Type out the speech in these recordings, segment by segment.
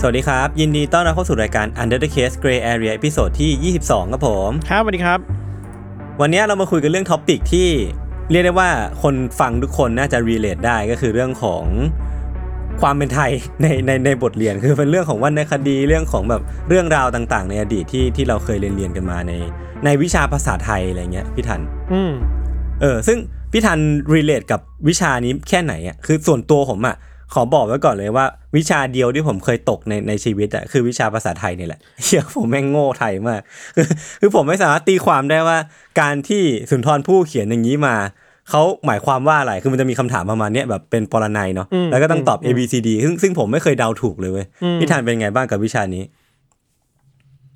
สวัสดีครับ ยินดีต้อนรับเข้าสู่รายการ Under the Case Gray Area ตอนที่ 22 ครับผม ครับสวัสดีครับ วันนี้เรามาคุยกันเรื่องท็อปิกที่เรียกได้ว่าคนฟังทุกคนน่าจะ relate ได้ก็คือเรื่องของความเป็นไทยในในในบทเรียนคือเป็นเรื่องของวรรณคดีเรื่องของแบบเรื่องราวต่าง ๆ ในอดีตที่ที่เราเคยเรียนเรียนกันมาใน ในวิชาภาษาไทยอะไรเงี้ยพี่ทัน อืมเออซึ่งพี่ทัน relate กับวิชานี้แค่ไหนอะคือส่วนตัวผมอะ ขอบอกไว้ก่อนเลยว่า วิชาเดียวที่ผมเคยตกในในชีวิตอะคือวิชาภาษาไทยนี่แหละเฮียผมแม่งโง่ไทยมากคือคือผมไม่สามารถตีความได้ว่า การที่สุนทรภู่เขียนอย่างนี้มาเขาหมายความว่าอะไร คือมันจะมีคำถามประมาณเนี้ยแบบเป็นปรนัยเนาะอืมแล้วก็ต้องตอบอืม A B C D ซึ่งซึ่งผมไม่เคยเดาถูกเลยเว้ยอืมพี่ทันเป็นไงบ้างกับวิชานี้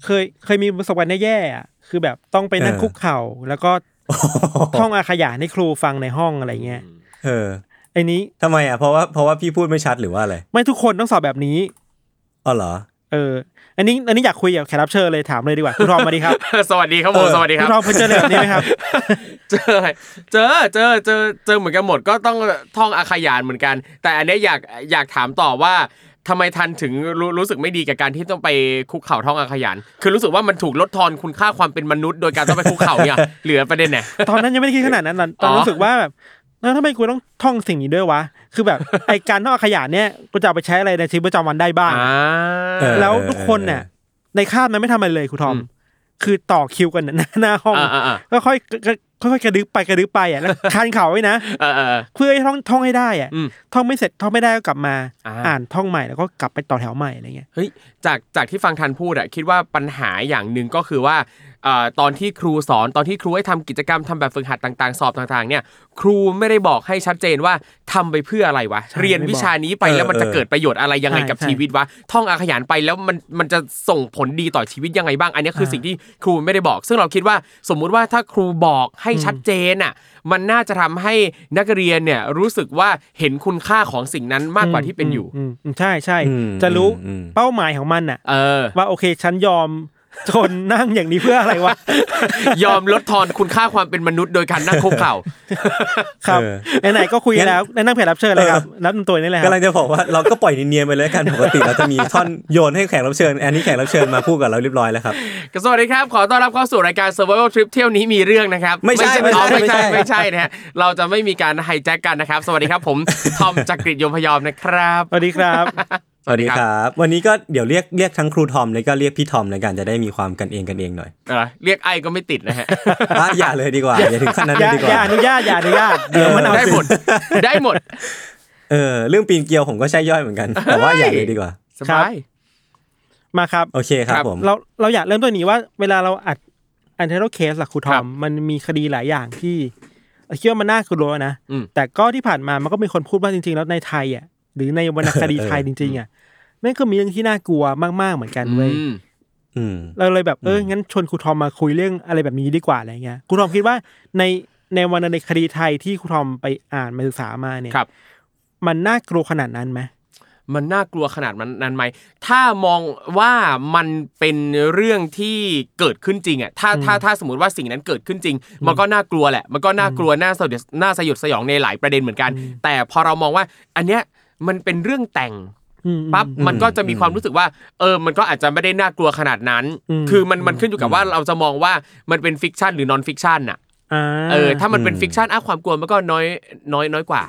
เคยเคยมีประสบการณ์แย่ๆอะคือแบบต้องไปนั่งเออคุกเข่า แล้วก็ท่องอาขยานให้ครูฟังในห้องอะไรเงี้ย เออ ไอ้นี้ทำไมอะเพราะว่าเพราะว่าพี่พูดไม่ชัดหรือว่าอะไรไม่ทุกคนต้องสอบแบบนี้อ๋อเหรอเออ อันนี้อันนี้อยากคุยกับแขกรับเชิญเลยถามเลยดีกว่าคุณทอมมาดีครับสวัสดีครับผมเออสวัสดีคคุรับณทอมเคยเจออะไรแบบนี้ไหมครับเจออะไรเจอเจอเจอเจอเหมือนกันหมดก็ต้องท่องอาขยานเหมือนกัน แต่อันเนี้ยอยากอยากถามต่อว่าทำไมทันถึงรู้รู้สึกไม่ดีกับการที่ต้องไปคุกเข่าท่องอาขยาน คือรู้สึกว่ามันถูกลดทอนคุณค่าความเป็นมนุษย์ โดยการต้องไปคุกเข่าเนี่ยเหลือประเด็นไหนตอนนั้นยังไม่ได้คิดขนาดนั้นตอนตอนอ๋อรู้สึกว่าแบบ แล้วทำไมกูต้องท่องสิ่งนี้ด้วยวะ คือแบบไอการท่องอาขยานเนี่ยกูจะเอาไปใช้อะไรในชีวิตประจำวันได้บ้างอ่าเออแล้วทุกคนเนี่ยในคาบนั้นไม่ทำอะไรเลยครูทอมอืมคือต่อคิวกันหน้าหน้าห้องอ่าอ่าอ่าก็ค่อยค่อยค่อยกระดึบไปกระดึบไปอะแล้วคานเข่าไว้นะเออเออเออเพื่อให้ท่องท่องให้ได้อะอืมท่องไม่เสร็จท่องไม่ได้ก็กลับมาอ่าอ่านท่องใหม่แล้วก็กลับไปต่อแถวใหม่อะไรเงี้ยเฮ้ยจากจากที่ฟังทันพูดอะคิดว่าปัญหาอย่างหนึ่งก็คือว่าเอ่อ ตอนที่ครูสอนตอนที่ครูให้ทำกิจกรรมทำแบบฝึกหัดต่างๆ สอบต่างๆ เนี่ย ครูไม่ได้บอกให้ชัดเจนว่าทำไปเพื่ออะไรวะใช่เรียนวิชานี้ไปเออแล้วมันจะเออเกิดประโยชน์อะไรยังไงใช่กับใช่ชีวิตวะท่องอาขยานไปแล้วมันมันจะส่งผลดีต่อชีวิตยังไงบ้าง อันนี้คือใช่สิ่งที่ครูไม่ได้บอก ซึ่งเราคิดว่าสมมุติว่าถ้าครูบอกให้ชัดเจนอะมันน่าจะทำให้นักเรียนเนี่ยรู้สึกว่าเห็นคุณค่าของสิ่งนั้นมากกว่าที่เป็นอยู่มมใช่ใช่อืมจะรู้อืมเป้าหมายของมันอะเออว่าโอเคฉันยอม ทนนั่งอย่างนี้เพื่ออะไรวะ ยอมลดทอนคุณค่าความเป็นมนุษย์โดยการนั่งคุกเข่า ครับเออไหนๆก็คุยกันแล้วแนะนำแขกรับเชิญเลยครับรับตัวนี่แหละคกำรัลับงจะบอกว่าเราก็ปล่อยเนียนๆไปเลยกันปกติเราจะมีท่อนโยนให้แขกรับเชิญอันนี้แขกรับเชิญมาพูดกับเราเรียบร้อยแล้วครับสวัสดีครับขอต้อนรับเข้าสู่รายการ Survival Trip เที่ยวนี้มีเรื่องนะครับ ไม่ใช่อ๋อไม่ไม่ใช่ใช่ไม่ไม่ใช่ใช่นะฮะเราจะไม่มีการไฮแจ็คกันนะครับ สวัสดีครับผมทอมจักริดยมพยอมนะครับสวัสดีครับ สวัสดีครับ วันนี้ก็เดี๋ยวเรียกเรียกทั้งครูทอมเลยก็เรียกพี่ทอมเลยกันจะได้มีความกันเองกันเองหน่อยเออเรียกไอก็ไม่ติดนะฮะอะอย่าเลยดีกว่าอย่าถึงขั้นนั้นอเลยย่าดีกอย่าว่าอนุญาตอย่าอนุญาตเดี๋ยวมันเอาได้หมดได้หมดเออเรื่องปีนเกลียวผมก็ใช่ย่อยเหมือนกัน แต่ว่าอย่าเลยดีกว่าสบายมาครับโอเคครับครับผมเราเราอยากเริ่มต้นนี้ว่าเวลาเราอัด Untitled Case หลักครูทอมครับมันมีคดีหลายอย่างที่คิดว่ามันน่ากลัวนะอืมแต่ก็ที่ผ่านมามันก็มีคนพูดว่าจริง ๆ แล้วในไทยอะหรือในวรรณคดีไทยจริงๆอะ แม่งก็มีเรื่องที่น่ากลัวมากๆเหมือนกันเว้ยอืมอืมเราเลยแบบเอองั้นชวนครูทอมมาคุยเรื่องอะไรแบบนี้ดีกว่าอะไรเงี้ยครูทอมคิดว่าในในวรรณคดีไทยที่ครูทอมไปอ่านมาศึกษามาเนี่ยครับ มันน่ากลัวขนาดนั้นไหมมันน่ากลัวขนาดนั้นไหม ถ้ามองว่ามันเป็นเรื่องที่เกิดขึ้นจริงอะ ถ้าถ้าถ้าสมมติว่าสิ่งนั้นเกิดขึ้นจริง มันก็น่ากลัวแหละ มันก็น่ากลัว น่าสยดน่าสยดสยองในหลายประเด็นเหมือนกัน แต่พอเรามองว่า อันเนี้ยมันเป็นเรื่องแต่งอืม ปั๊บมันก็จะมีความรู้สึกว่า เออ มันก็อาจจะไม่ได้น่ากลัวขนาดนั้นอืมคือมันมันขึ้นอยู่กับว่าเราจะมองว่ามันเป็น fiction หรือ non-fiction อะอ่าเออ ถ้ามันเป็น fic tion อะความกลัวมันก็น้อยน้อยน้อยกว่า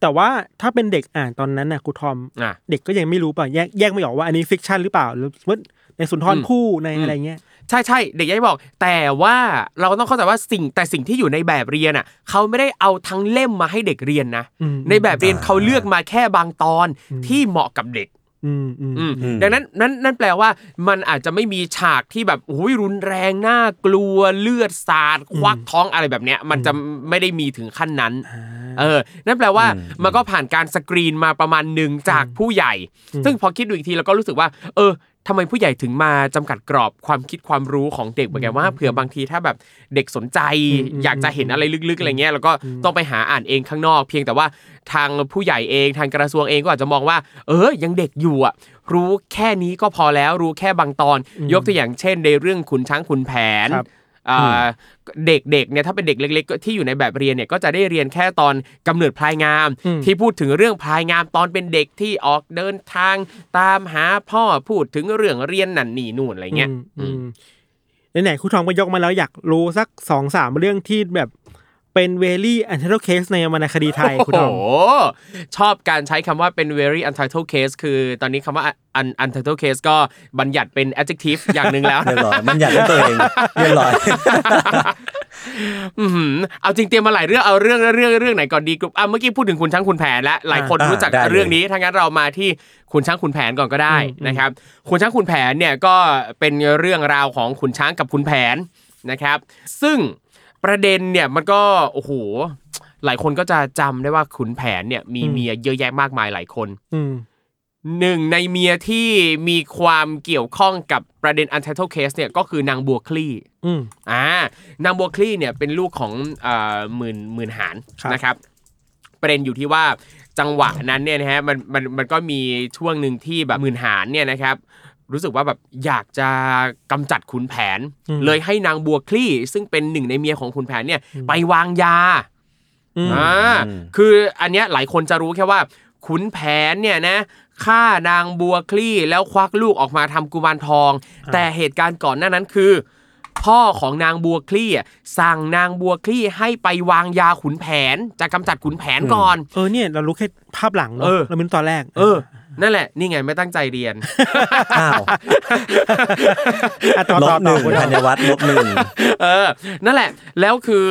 แต่ว่าถ้าเป็นเด็กอ่านตอนนั้นน่ะครูทอมอะเด็กก็ยังไม่รู้ป่ะแยกแยกไม่ออกว่าอันนี้ fiction หรือเปล่าหรือว่าในสุนทรภู่อืมในอืมอะไรเงี้ย ใช่ใช่เด็กยังบอก แต่ว่าเราต้องเข้าใจว่าสิ่งแต่สิ่งที่อยู่ในแบบเรียนอะเขาไม่ได้เอาทั้งเล่มมาให้เด็กเรียนนะอืมในแบบเรียนเขาเลือกมาแค่บางตอนที่เหมาะกับเด็กอืมอืมอืมอืมดังนั้นนั่นนั่นแปลว่ามันอาจจะไม่มีฉากที่แบบโอ้ยรุนแรงน่ากลัวเลือดสาดควักท้องอะไรแบบเนี้ย มันจะไม่ได้มีถึงขั้นนั้น เออ นั่นแปลว่ามันก็ผ่านการสกรีนมาประมาณหนึ่งจากผู้ใหญ่ ซึ่งพอคิดดูอีกทีเราก็รู้สึกว่า เออ ทำไมผู้ใหญ่ถึงมาจำกัดกรอบความคิดความรู้ของเด็กเหมือนกันว่าเผื่อบางทีถ้าแบบเด็กสนใจ อยากจะเห็นอะไรลึกๆอะไรเงี้ยแล้วก็ต้องไปหาอ่านเองข้างนอก เพียงแต่ว่าทางผู้ใหญ่เองทางกระทรวงเองก็อาจจะมองว่า เออยังเด็กอยู่อะรู้แค่นี้ก็พอแล้วรู้แค่บางตอน ยกตัวอย่างเช่น ในเรื่องขุนช้างขุนแผนครับอ่า เด็กๆเนี่ยถ้าเป็นเด็กเล็กๆที่อยู่ในแบบเรียนเนี่ยก็จะได้เรียนแค่ตอนกำเนิดพลายงามอืมที่พูดถึงเรื่องพลายงามตอนเป็นเด็กที่ออกเดินทางตามหาพ่อพูดถึงเรื่องเรียนนั่นนี่นู่นอะไรเงี้ยอืมอืมไหนๆครูทอมก็ยกมาแล้วอยากรู้สักสองสามเรื่องที่แบบ เป็น very Untitled Case ในวรรณคดีไทยครูทอมโอ้โหชอบการใช้คำว่าเป็น very untitled case คือตอนนี้คำว่า un untitled case ก็บัญญัติเป็น adjective อย่างหนึ่งแล้วเรียบร้อยมันอยากได้ตัวเองเรียบร้อยอือหือเอาจริงเตรียมมาหลายเรื่องเอาเรื่องเรื่องเรื่องไหนก่อนดีกรุ๊ปอะเมื่อกี้พูดถึงคุณช้างคุณแผนแล้วหลายคนอ่ารู้จักได้เลยเรื่องนี้ถ้างั้นเรามาที่คุณช้างคุณแผนก่อนก็ได้นะครับ คุณช้างคุณแผนเนี่ยก็เป็นเรื่องราวของคุณช้างกับคุณแผนนะครับ ซึ่ง ประเด็นเนี่ยมันก็โอ้โหหลายคนก็จะจำได้ว่าขุนแผนเนี่ยมีอืมเมียเยอะแยะมากมายหลายคนอืมหนึ่งในเมียที่มีความเกี่ยวข้องกับประเด็น untitled case เนี่ยก็คือนางบัวคลี่อืมอ่านางบัวคลี่เนี่ยเป็นลูกของเอ่อหมื่นหมื่นหารครับนะครับ ประเด็นอยู่ที่ว่าจังหวะนั้นเนี่ยนะฮะมันมันมันก็มีช่วงหนึ่งที่แบบหมื่นหารเนี่ยนะครับ รู้สึกว่าแบบอยากจะกำจัดขุนแผน เลยให้นางบัวคลี่ ซึ่งเป็นหนึ่งในเมียของขุนแผนเนี่ย ไปวางยาอืมอ่าคืออันเนี้ยหลายคนจะรู้แค่ว่าขุนแผนเนี่ยนะฆ่านางบัวคลี่แล้วควักลูกออกมาทำกุมารทอง แต่เหตุการณ์ก่อนหน้านั้นคือ พ่อของนางบัวคลี่อะสั่งนางบัวคลี่ให้ไปวางยาขุนแผนจะกำจัดขุนแผนก่อน เออเนี่ยเรารู้แค่ภาพหลังเนาะเออเราเป็นตอนแรก เออ นั่นแหละ นี่ไงไม่ตั้งใจเรียนอ้าวอะต่อลต่อบหต่อนึ่งครูทอธัมญวัฒน์ลบหนึ่งเออ นั่นแหละ แล้วคือ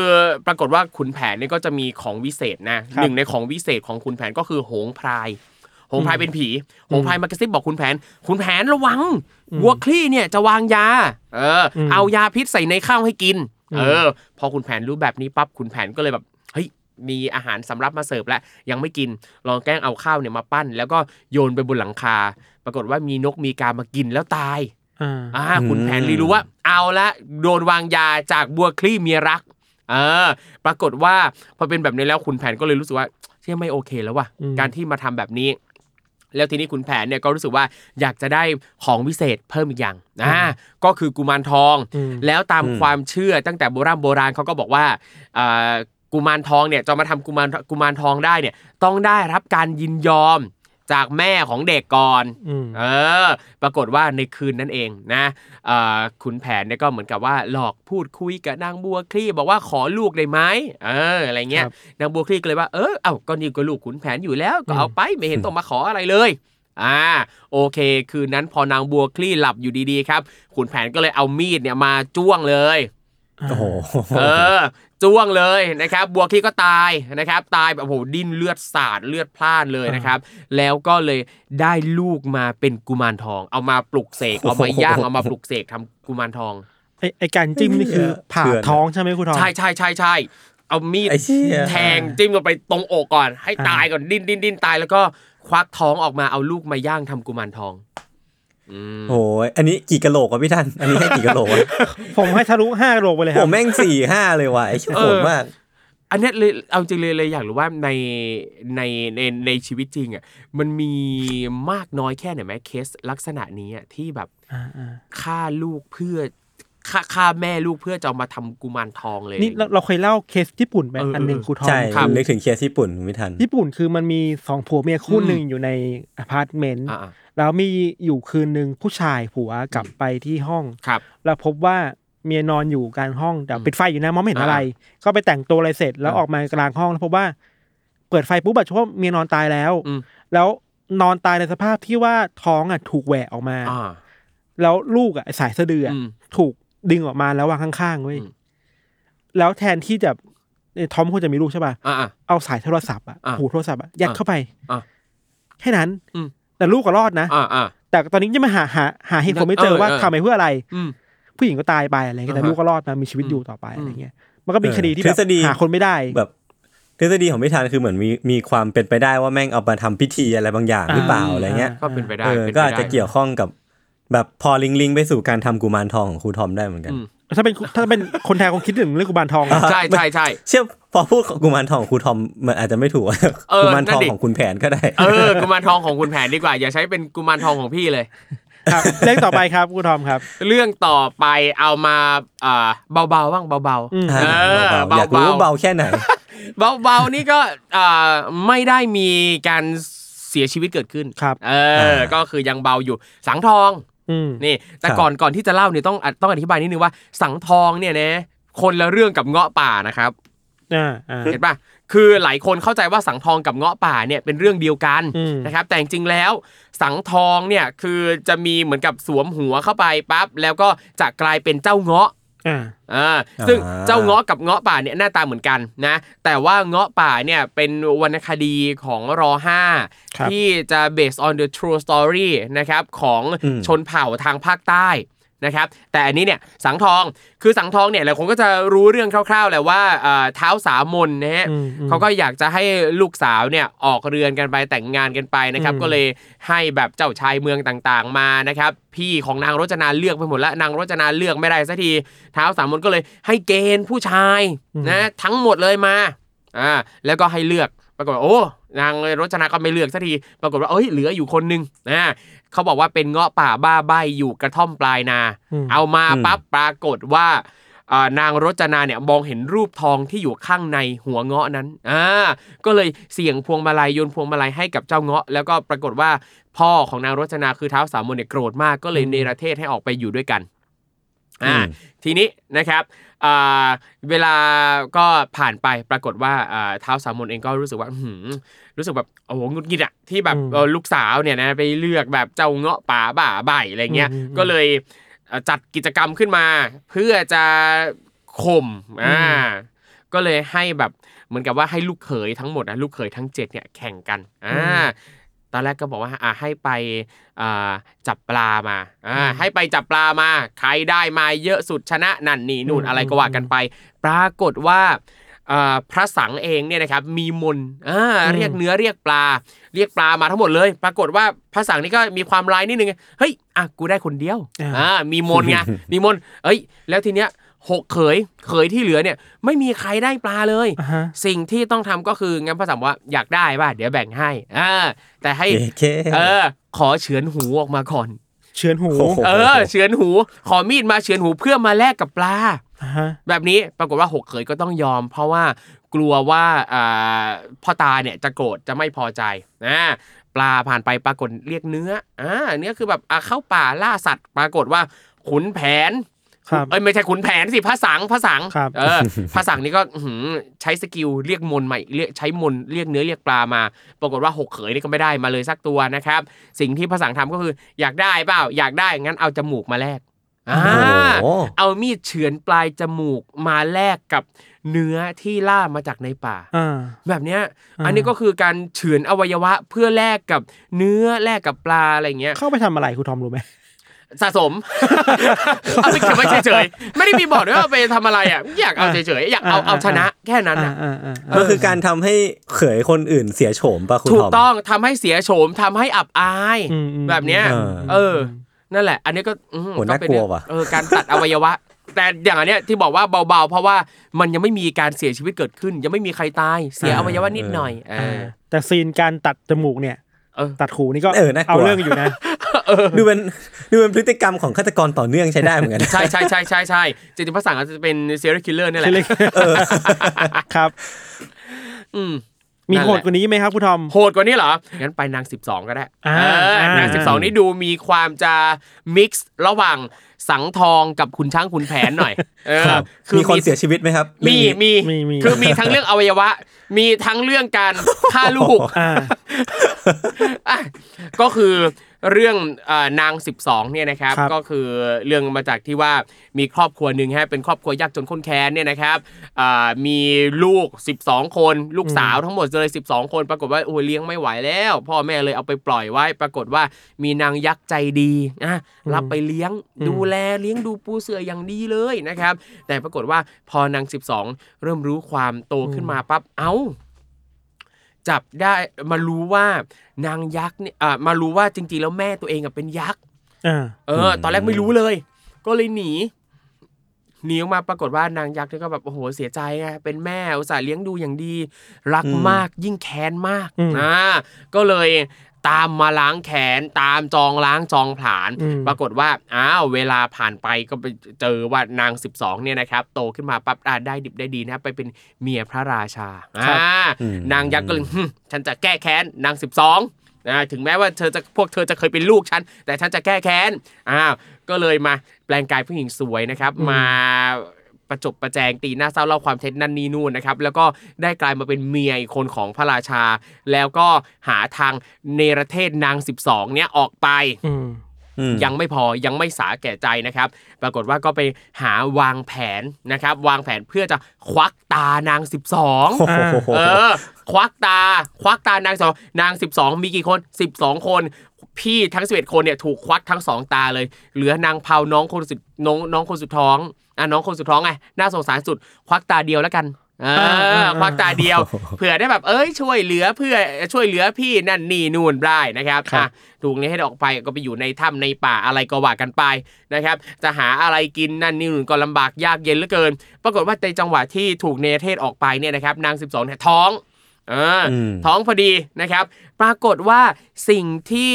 ปรากฏว่าขุนแผนเนี่ยก็จะมีของวิเศษนะครับหนึ่งในของวิเศษของขุนแผนก็คือโหงพรายโหงพรายเป็นผีโหงพรายมากระซิบบอกขุนแผนขุนแผนระวัง วัวคลี่เนี่ยจะวางยา เอออมเอายาพิษใส่ในข้าวให้กินอืมเออ พอขุนแผนรู้แบบนี้ปั๊บขุนแผนก็เลยแบบเฮ้ยมีอาหารสำรับมาเสิร์ฟแล้วยังไม่กินลองแกล้งเอาข้าวเนี่ยมาปั้น แล้วก็โยนไปบนหลังคา ปรากฏว่ามีนกมีกามากินแล้วตายอ่าอ่าขุนแผนรีรู้ว่า เอาละโดนวางยาจากบัวคลี่เมียรักเออปรากฏว่าพอเป็นแบบนี้แล้วขุนแผนก็เลยรู้สึกว่าเชื่อไม่โอเคแล้วว่ะอืมการที่มาทำแบบนี้ แล้วทีนี้ขุนแผนเนี่ยก็รู้สึกว่าอยากจะได้ของวิเศษเพิ่มอีกอย่างอ่าก็คือกุมารทองอืมแล้วตามความเชื่อตั้งแต่โบราณโบราณเขาก็บอกว่าอ่ากุมารทองเนี่ยจะมาทำกุมารกุมารทองได้เนี่ยต้องได้รับการยินยอม จากแม่ของเด็กก่อนอืมเออ ปรากฏว่าในคืนนั้นเองนะเอ่อขุนแผนเนี่ยก็เหมือนกับว่าหลอกพูดคุยกับนางบัวคลี่บอกว่าขอลูกได้ไหมเอออะไรเงี้ยครับนางบัวคลี่ก็เลยว่าเออเอ้าก็นี่ก็ลูกขุนแผนอยู่แล้วก็เอาไปไม่เห็นต้องมาขออะไรเลยอ่าโอเค คืนนั้นพอนางบัวคลี่หลับอยู่ดีๆครับขุนแผนก็เลยเอามีดเนี่ยมาจ้วงเลยโอ้โหเออ จ้วงเลยนะครับบัวคลี่ก็ตายนะครับ ตายแบบโอ้โหดิ้นเลือดสาดเลือดพล่านเลยนะครับ แล้วก็เลยได้ลูกมาเป็นกุมารทอง เอามาปลุกเสกเอามาย่างเอามาปลุกเสกทำกุมารทองไอไอการจิ้มนี่คือผ่าเถื่อนอะท้องใช่ไหมครูทอมใช่ใช่ใช่ใช่เอามีดไอ้เชี่ยแทงจิ้มลงไปตรงอกก่อน ให้อ่าตายก่อนดิ้นดิ้นดิ้นตายแล้วก็ควักท้องออกมาเอาลูกมาย่างทำกุมารทองอืม โอ้ยอันนี้กี่กะโหลกวะพี่ท่าน อันนี้ให้กี่กะโหลกวะผมให้ทะลุห้าโลไปเลยคผรับมแม่งสี่ห้าเลยว่ะไอ้เชี่ยโหดมาก อันเนี้ยเลยเอาจริงเลยเลยอยากรู้ว่าในในในในชีวิตจริงอะมันมีมากน้อยแค่ไหนไหมเคสลักษณะนี้อะที่แบบอ่าอ่าฆ่าลูกเพื่อ ฆ่าฆ่าแม่ลูกเพื่อจะเอามาทำกุมารทองเลยนี่เราเราเคยเล่าเคสญี่ปุ่นไปเอออัอันหนึ่งครูทอมใช่ครับนึกถึงเคสญี่ปุ่นไม่ทันญี่ปุ่นคือมันมีสองผัวเมียคู่อืมหนึ่งอยู่ในอพาร์ตเมนต์อ่าแล้วมีอยู่คืนหนึ่งผู้ชายผัวกลับไปที่ห้องๆครับ แล้วพบว่าเมียนอนอยู่กลางห้องแต่ปิดไฟอยู่นะมองไม่เห็นอะไร ก็ไปแต่งตัวอะไรเสร็จแล้วอ่าออกมากลางห้องแล้วพบว่า เปิดไฟปุ๊บแบบว่าเมียนอนตายแล้วอืมแล้วนอนตายในสภาพที่ว่าท้องอะถูกแหวกออกมาอ่าแล้วลูกอะไอ้สายสะดืออะอืมถูก ดึงออกมาแล้ววางข้างๆเว้ยอืมแล้วแทนที่จะเอ่อทอมควรจะมีลูกใช่ป่ะอ่าอ่าเอาสายโทรศัพท์อะอะหูโทรศัพท์อะยัดอะเข้าไปอะแค่นั้นอืมแต่ลูกก็รอดนะอ่าอ่าแต่ตอนนี้ยังไม่หาหาหาเหตุผลไม่เจอเออว่าเออทำไปเพื่ออะไรอืมผู้หญิงก็ตายไปอะไรเงี้ยแต่อ่าฮะลูกก็รอดมามีชีวิตอยู่ต่อไปอะไรเงี้ยมันก็เป็นเออคดีที่ทฤแบบษฎีหาคนไม่ได้แบบทฤษฎีของพิธานคือเหมือนมีมีความเป็นไปได้ว่าแม่งเอามาทำพิธีอะไรบางอย่างหรือเปล่าอ่าอะไรเงี้ยก็เป็นไปได้เออป็นไปก็อาจจะได้เกี่ยวข้องกับ แบบพอลิงก์ลิงก์ไปสู่การทำกุมารทองของครูทอมได้เหมือนกันอืมถ้าเป็นถ้าเป็นคนไทยคงคิดถึงเรื่องกุมารทองใช่ใช่ใช่เชื่อพอพูดของกุมารทองของครูทอมมันอาจจะไม่ถูกเออกุมารทองนั่นดิของคุณแผนก็ได้เออกุมารทองของคุณแผนดีกว่า อย่าใช้เป็นกุมารทองของพี่เลยครับเรื่องต่อไปครับคุณทอมครับ เรื่องต่อไปเอามาอ่าเบาๆบ้างเบาอืมๆเออเบาๆอยากรู้ว่าเบาแค่ไหน เบาๆนี่ก็อ่าไม่ได้มีการเสียชีวิตเกิดขึ้นครับ เออ ก็คือยังเบาอยู่สังทองอืม นี่แต่ครับก่อนก่อนที่จะเล่าเนี่ยต้องต้องอธิบายนิดนึงว่าสังทองเนี่ยนะคนละเรื่องกับเงาะป่านะครับอ่าอ่าเห็นป่ะคือหลายคนเข้าใจว่าสังทองกับเงาะป่าเนี่ยเป็นเรื่องเดียวกันอืมนะครับ แต่จริงๆแล้วสังทองเนี่ยคือจะมีเหมือนกับสวมหัวเข้าไปปั๊บแล้วก็จะกลายเป็นเจ้าเงาะ อ่าอ่าซึ่งอ่าเจ้าเงาะกับเงาะป่าเนี่ยหน้าตาเหมือนกันนะแต่ว่าเงาะป่าเนี่ยเป็นวรรณคดีของรอห้าครับที่จะ based on the true story นะครับของอืมชนเผ่าทางภาคใต้ นะครับแต่อันนี้เนี่ยสังทองคือสังทองเนี่ยหลายคนก็จะรู้เรื่องคร่าวๆแหละว่าเอ่อเท้าสามนนะฮะอืมอืมเขาก็อยากจะให้ลูกสาวเนี่ยออกเรือนกันไปแต่งงานกันไปนะครับอืมก็เลยให้แบบเจ้าชายเมืองต่างๆมานะครับพี่ของนางรจนาเลือกไปหมดแล้วนางรจนาเลือกไม่ได้สักทีเท้าสามมนก็เลยให้เกณฑ์ผู้ชายนะทั้งหมดเลยมาอ่าแล้วก็ให้เลือกปรากฏว่าโอ้นางรจนาก็ไม่เลือกสักทีปรากฏว่าเอ้ยเหลืออยู่คนหนึงนะ เขาบอกว่าเป็นเงาะป่าบ้าใบอยู่กระท่อมปลายนามเอามาอืมปั๊บปรากฏว่าอ่านางรจนาเนี่ยมองเห็นรูปทองที่อยู่ข้างในหัวเงาะนั้นอ่าก็เลยเสี่ยงพวงมาลัยโยนพวงมาลัยให้กับเจ้าเงาะ แล้วก็ปรากฏว่าพ่อของนางรจนาคือเท้าวสามมนเนี่ยโกรธมากก็เลยเนรเทศให้ออกไปอยู่ด้วยกันอ่าอืมทีนี้นะครับอ่า เวลาก็ผ่านไปปรากฏว่าอ่าเท้าวสามมนเองก็รู้สึกว่าอื้อหือรู้สึกแบบโอ้โหหงุดหงิดอะที่แบบอืมเออลูกสาวเนี่ยนะไปเลือกแบบเจ้าเงาะป่าบ่าใบอะไรเงี้ยอืมอืมก็เลยเอ่อจัดกิจกรรมขึ้นมา เพื่อจะข่มอ่าก็เลยให้แบบเหมือนกับว่าให้ลูกเขยทั้งหมดนะลูกเขยทั้งเจ็ดเนี่ยแข่งกันอ่า ตอนแรกก็บอกว่าอ่าให้ไปอ่าจับปลามาอ่าให้ไปจับปลามา ใครได้มาเยอะสุดชนะนั่นนี่นู่นอะไรก็ว่ากันไป ปรากฏว่าอ่าพระสังเองเนี่ยนะครับมีมนต์อ่าเรียกเนื้อเรียกปลา เรียกปลามาทั้งหมดเลย ปรากฏว่าพระสังนี่ก็มีความร้ายนิดนึงเฮ้ยอะกูได้คนเดียวอ่าอ่ามีมนต์ไงมีมนต์เอ้ย แล้วทีเนี้ย หกเขยเขยที่เหลือเนี่ยไม่มีใครได้ปลาเลยอ่าฮะสิ่งที่ต้องทำก็คืองั้นพระสังบอกว่าอยากได้ป่ะเดี๋ยวแบ่งให้อ่าแต่ให้เคเออ ขอเฉือนหูออกมาก่อนเชือนหูโอ้โหเออเฉือนหู ขอมีดมาเฉือนหูเพื่อมาแลกกับปลาอ่าฮะแบบนี้ปรากฏว่าหกเขยก็ต้องยอม เพราะว่ากลัวว่าอ่าพ่อตาเนี่ยจะโกรธจะไม่พอใจนะปลาผ่านไปปรากฏเรียกเนื้ออ่าเนื้อคือแบบอะเข้าป่าล่าสัตว์ ปรากฏว่าขุนแผนครับ เอ้ยไม่ใช่ขุนแผนสิพระสังพระสังครับเออพระสังนี่ก็อื้อหือใช้ skill เรียกมนต์ใหม่เรียกใช้มนต์เรียกเนื้อเรียกปลามา ปรากฏว่าหกเขยนี่ก็ไม่ได้มาเลยสักตัวนะครับ สิ่งที่พระสังข์ทำก็คือ อยากได้เปล่าอยากได้งั้นเอาจมูกมาแลกอ่าโอ้โหเอามีดเฉือนปลายจมูกมาแลกกับเนื้อที่ล่ามาจากในป่าอ่าแบบเนี้ยอ่าอันนี้ก็คือการเฉือนอวัยวะเพื่อแลกกับเนื้อแลกกับปลาอะไรเงี้ยเข้าไปทำอะไรคุณทอมรู้ไหม สะสมเอาไปเก็บไว้เฉยๆไม่ได้มีบอกด้วยว่าเอาไปทำอะไรอะอยากเอาเฉยๆอยากเอาอ่าเอาชนะแค่นั้นอ่าอะอ่าอ่ามันคือการทำให้เขยคนอื่นเสียโฉมป่ะคุณถูทกอมต้องทำให้เสียโฉมทำให้อับอายอืมอืมแบบเนี้ยเออเออ นั่นแหละ อันนี้ก็อืมโหน่ากลัวเรื่องว่ะเออการตัดอวัยวะแต่อย่างอันเนี้ยที่บอกว่าเบาๆ เพราะว่ามันยังไม่มีการเสียชีวิตเกิดขึ้น ยังไม่มีใครตายเสียอวัยวะนิดหน่อยเออ่าอแต่ซีนการตัดจมูกเนี่ยเออตัดหูนี่ก็เออน่ากลัวเอาเรื่องอยู่นะ ดูเป็นดูเป็นพฤติกรรมของฆาตกรต่อเนื่องใช้ได้เหมือนกัน ใช่ใช่ใช่ใช่ใช่จริงๆภาษาอาจจะเป็น serial killer นี่แหละเล็กครับ อืมมีนั่นแหละโหดกว่านี้ไหมครับคุณทอมโหดกว่านี้เหรอ งั้นไปนาง 12 ก็ได้อ่าเอออ่านาง 12 นี่ดูมีความจะมิกซ์ระหว่างสังทองกับคุณช้างคุณแผนหน่อย เออครับมีคนเสียชีวิตไหมครับมีเรื่องนี้มีมีมีคือมีทั้งเรื่องอวัยวะ มีทั้งเรื่องการฆ่าลูกอ่าอะก็คือ เรื่องเอ่อนาง 12เนี่ยนะครับครับก็คือเรื่องมาจากที่ว่ามีครอบครัวหนึ่งฮะเป็นครอบครัวยากจนข้นแค้นเนี่ยนะครับอ่ามีลูก 12 คนลูกสาวทั้งหมดเลย 12 คน ปรากฏว่าโอ้ยเลี้ยงไม่ไหวแล้ว พ่อแม่เลยเอาไปปล่อยไว้ ปรากฏว่ามีนางยักษ์ใจดีอะรับไปเลี้ยงดูแลเลี้ยงดูปูเสืออย่างดีเลยนะครับ แต่ปรากฏว่าพอนาง 12 เริ่มรู้ความโตขึ้นมาปั๊บเอ้า จับได้มารู้ว่านางยักษ์เนี่ยอ่ามารู้ว่าจริงๆแล้วแม่ตัวเองอะเป็นยักษ์อ่าเออ ตอนแรกไม่รู้เลย ก็เลยหนีหนีออกมาปรากฏว่านางยักษ์เนี่ยก็แบบโอ้โหเสียใจไงเป็นแม่อุตส่าห์เลี้ยงดูอย่างดี รักมากยิ่งแค้นมากอืมอ่าก็เลย ตามมาล้างแขนตามจองล้างจองผลาญอืมปรากฏว่าอ้าวเวลาผ่านไปก็ไปเจอว่านาง 12เนี่ยนะครับโตขึ้นมาปั๊บอ่าได้ดิบได้ดีนะครับไปเป็นเมียพระราชาอ่าอืมนางยักษ์ก็เลยหึฉันจะแก้แค้นนาง 12นะถึงแม้ว่าเธอจะพวกเธอจะเคยเป็นลูกฉัน แต่ฉันจะแก้แค้นอ้าวก็เลยมาแปลงกายผู้หญิงสวยนะครับ มา ประจบประแจงตีหน้าเศร้าเล่าความเท็จนั่นนี่นู่นนะครับแล้วก็ได้กลายมาเป็นเมียอีกคนของพระราชา แล้วก็หาทางเนรเทศนาง 12 เนี่ยออกไปอืมอืมยังไม่พอยังไม่สาแก่ใจนะครับ ปรากฏว่าก็ไปหาวางแผนนะครับ วางแผนเพื่อจะควักตานาง 12โอ้โหเออควักตา ควักตานางสองนาง 12 มีกี่คน 12 คนพี่ทั้ง11คนเนี่ยถูกควักทั้งสองตาเลย เหลือนางเผาน้องคนสุดน้องน้องคนสุดท้อง อะน้องคนสุดท้องไงน่าสงสารสุดควักตาเดียวแล้วกันเออควักตาเดียวเผื่อได้แบบเอ้ยช่วยเหลือเพื่อช่วยเหลือพี่นั่นนี่นู่นได้นะครับครับอะถูกนี้ให้ออกไปก็ไปอยู่ในถ้ำในป่าอะไรก็ว่ากันไปนะครับ จะหาอะไรกินนั่นนี่นู่นก็ลำบากยากเย็นเหลือเกิน ปรากฏว่าในจังหวะที่ถูกเนรเทศออกไปเนี่ยนะครับนาง 12เนี่ยท้องเอออมท้องพอดีนะครับ ปรากฏว่าสิ่งที่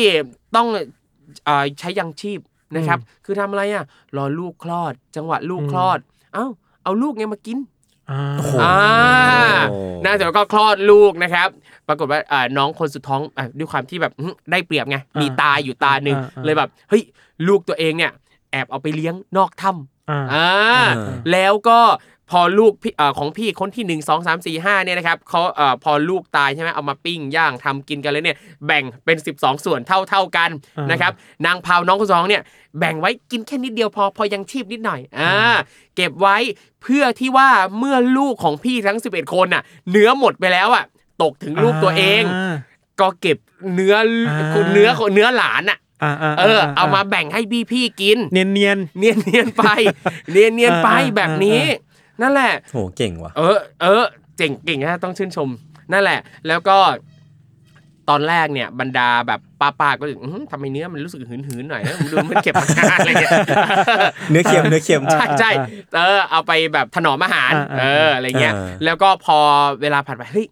ต้องเอ่อใช้ยังชีพ นะครับ คือทำอะไรอะ รอลูกคลอด จังหวะลูกคลอด เอ้า เอาลูกเนี่ยมากินอ่าโอ้โหอ่าโอ้นางเสาวก็คลอดลูกนะครับ ปรากฏว่าอ่าน้องคนสุดท้องอะด้วยความที่แบบอื้อได้เปรียบไง มีตาอยู่ตาหนึ่งอ่าอ่าเลยแบบ เฮ้ย ลูกตัวเองเนี่ย แอบเอาไปเลี้ยงนอกถ้ำอ่าอ่าแล้วก็ พอลูกพี่เอ่อของพี่คนที่หนึ่งสองสามสี่ห้าเนี่ยนะครับเขาเอ่อพอลูกตายใช่ไหมเอามาปิ้งย่างทำกินกันเลยเนี่ยแบ่งเป็น 12 ส่วนเท่าเท่าๆกันอ่านนะครับนางพาวน้องคนสองเนี่ยแบ่งไว้กินแค่นิดเดียวพอพอยังชีพนิดหน่อยอ่าเก็บไว้เพื่อที่ว่าเมื่อลูกของพี่ทั้ง 11 คนน่ะเนื้อหมดไปแล้วอะตกถึงลูกตัวเองาก็เก็บเนื้ออ่าเนื้อเนื้อหลานอะอ่าอ่าเออ เอามาแบ่งให้พี่พี่ๆกิน เนียนเนียนเนียนเนียนๆไป เนียนเนียนๆไปอ่าอ่าแบบนี้ นั่นแหละโหเก่งว่ะ เออ เออเจ๋งเก่งนะต้องชื่นชม นั่นแหละ แล้วก็ตอนแรกเนี่ยบรรดาแบบป้าป้าๆก็อื้อหือทำไมเนื้อมันรู้สึกหืนหืนๆหน่อยนะดูมันเก็บมานานอะไรเงี้ยเนื้อเค็มเนื้อเค็มใช่ใช่เออเอาไปแบบถนอมอาหารอ่าอ่าเอออะไรเงี้ยอ่าแล้วก็พอเวลาผ่านไปเฮ้ย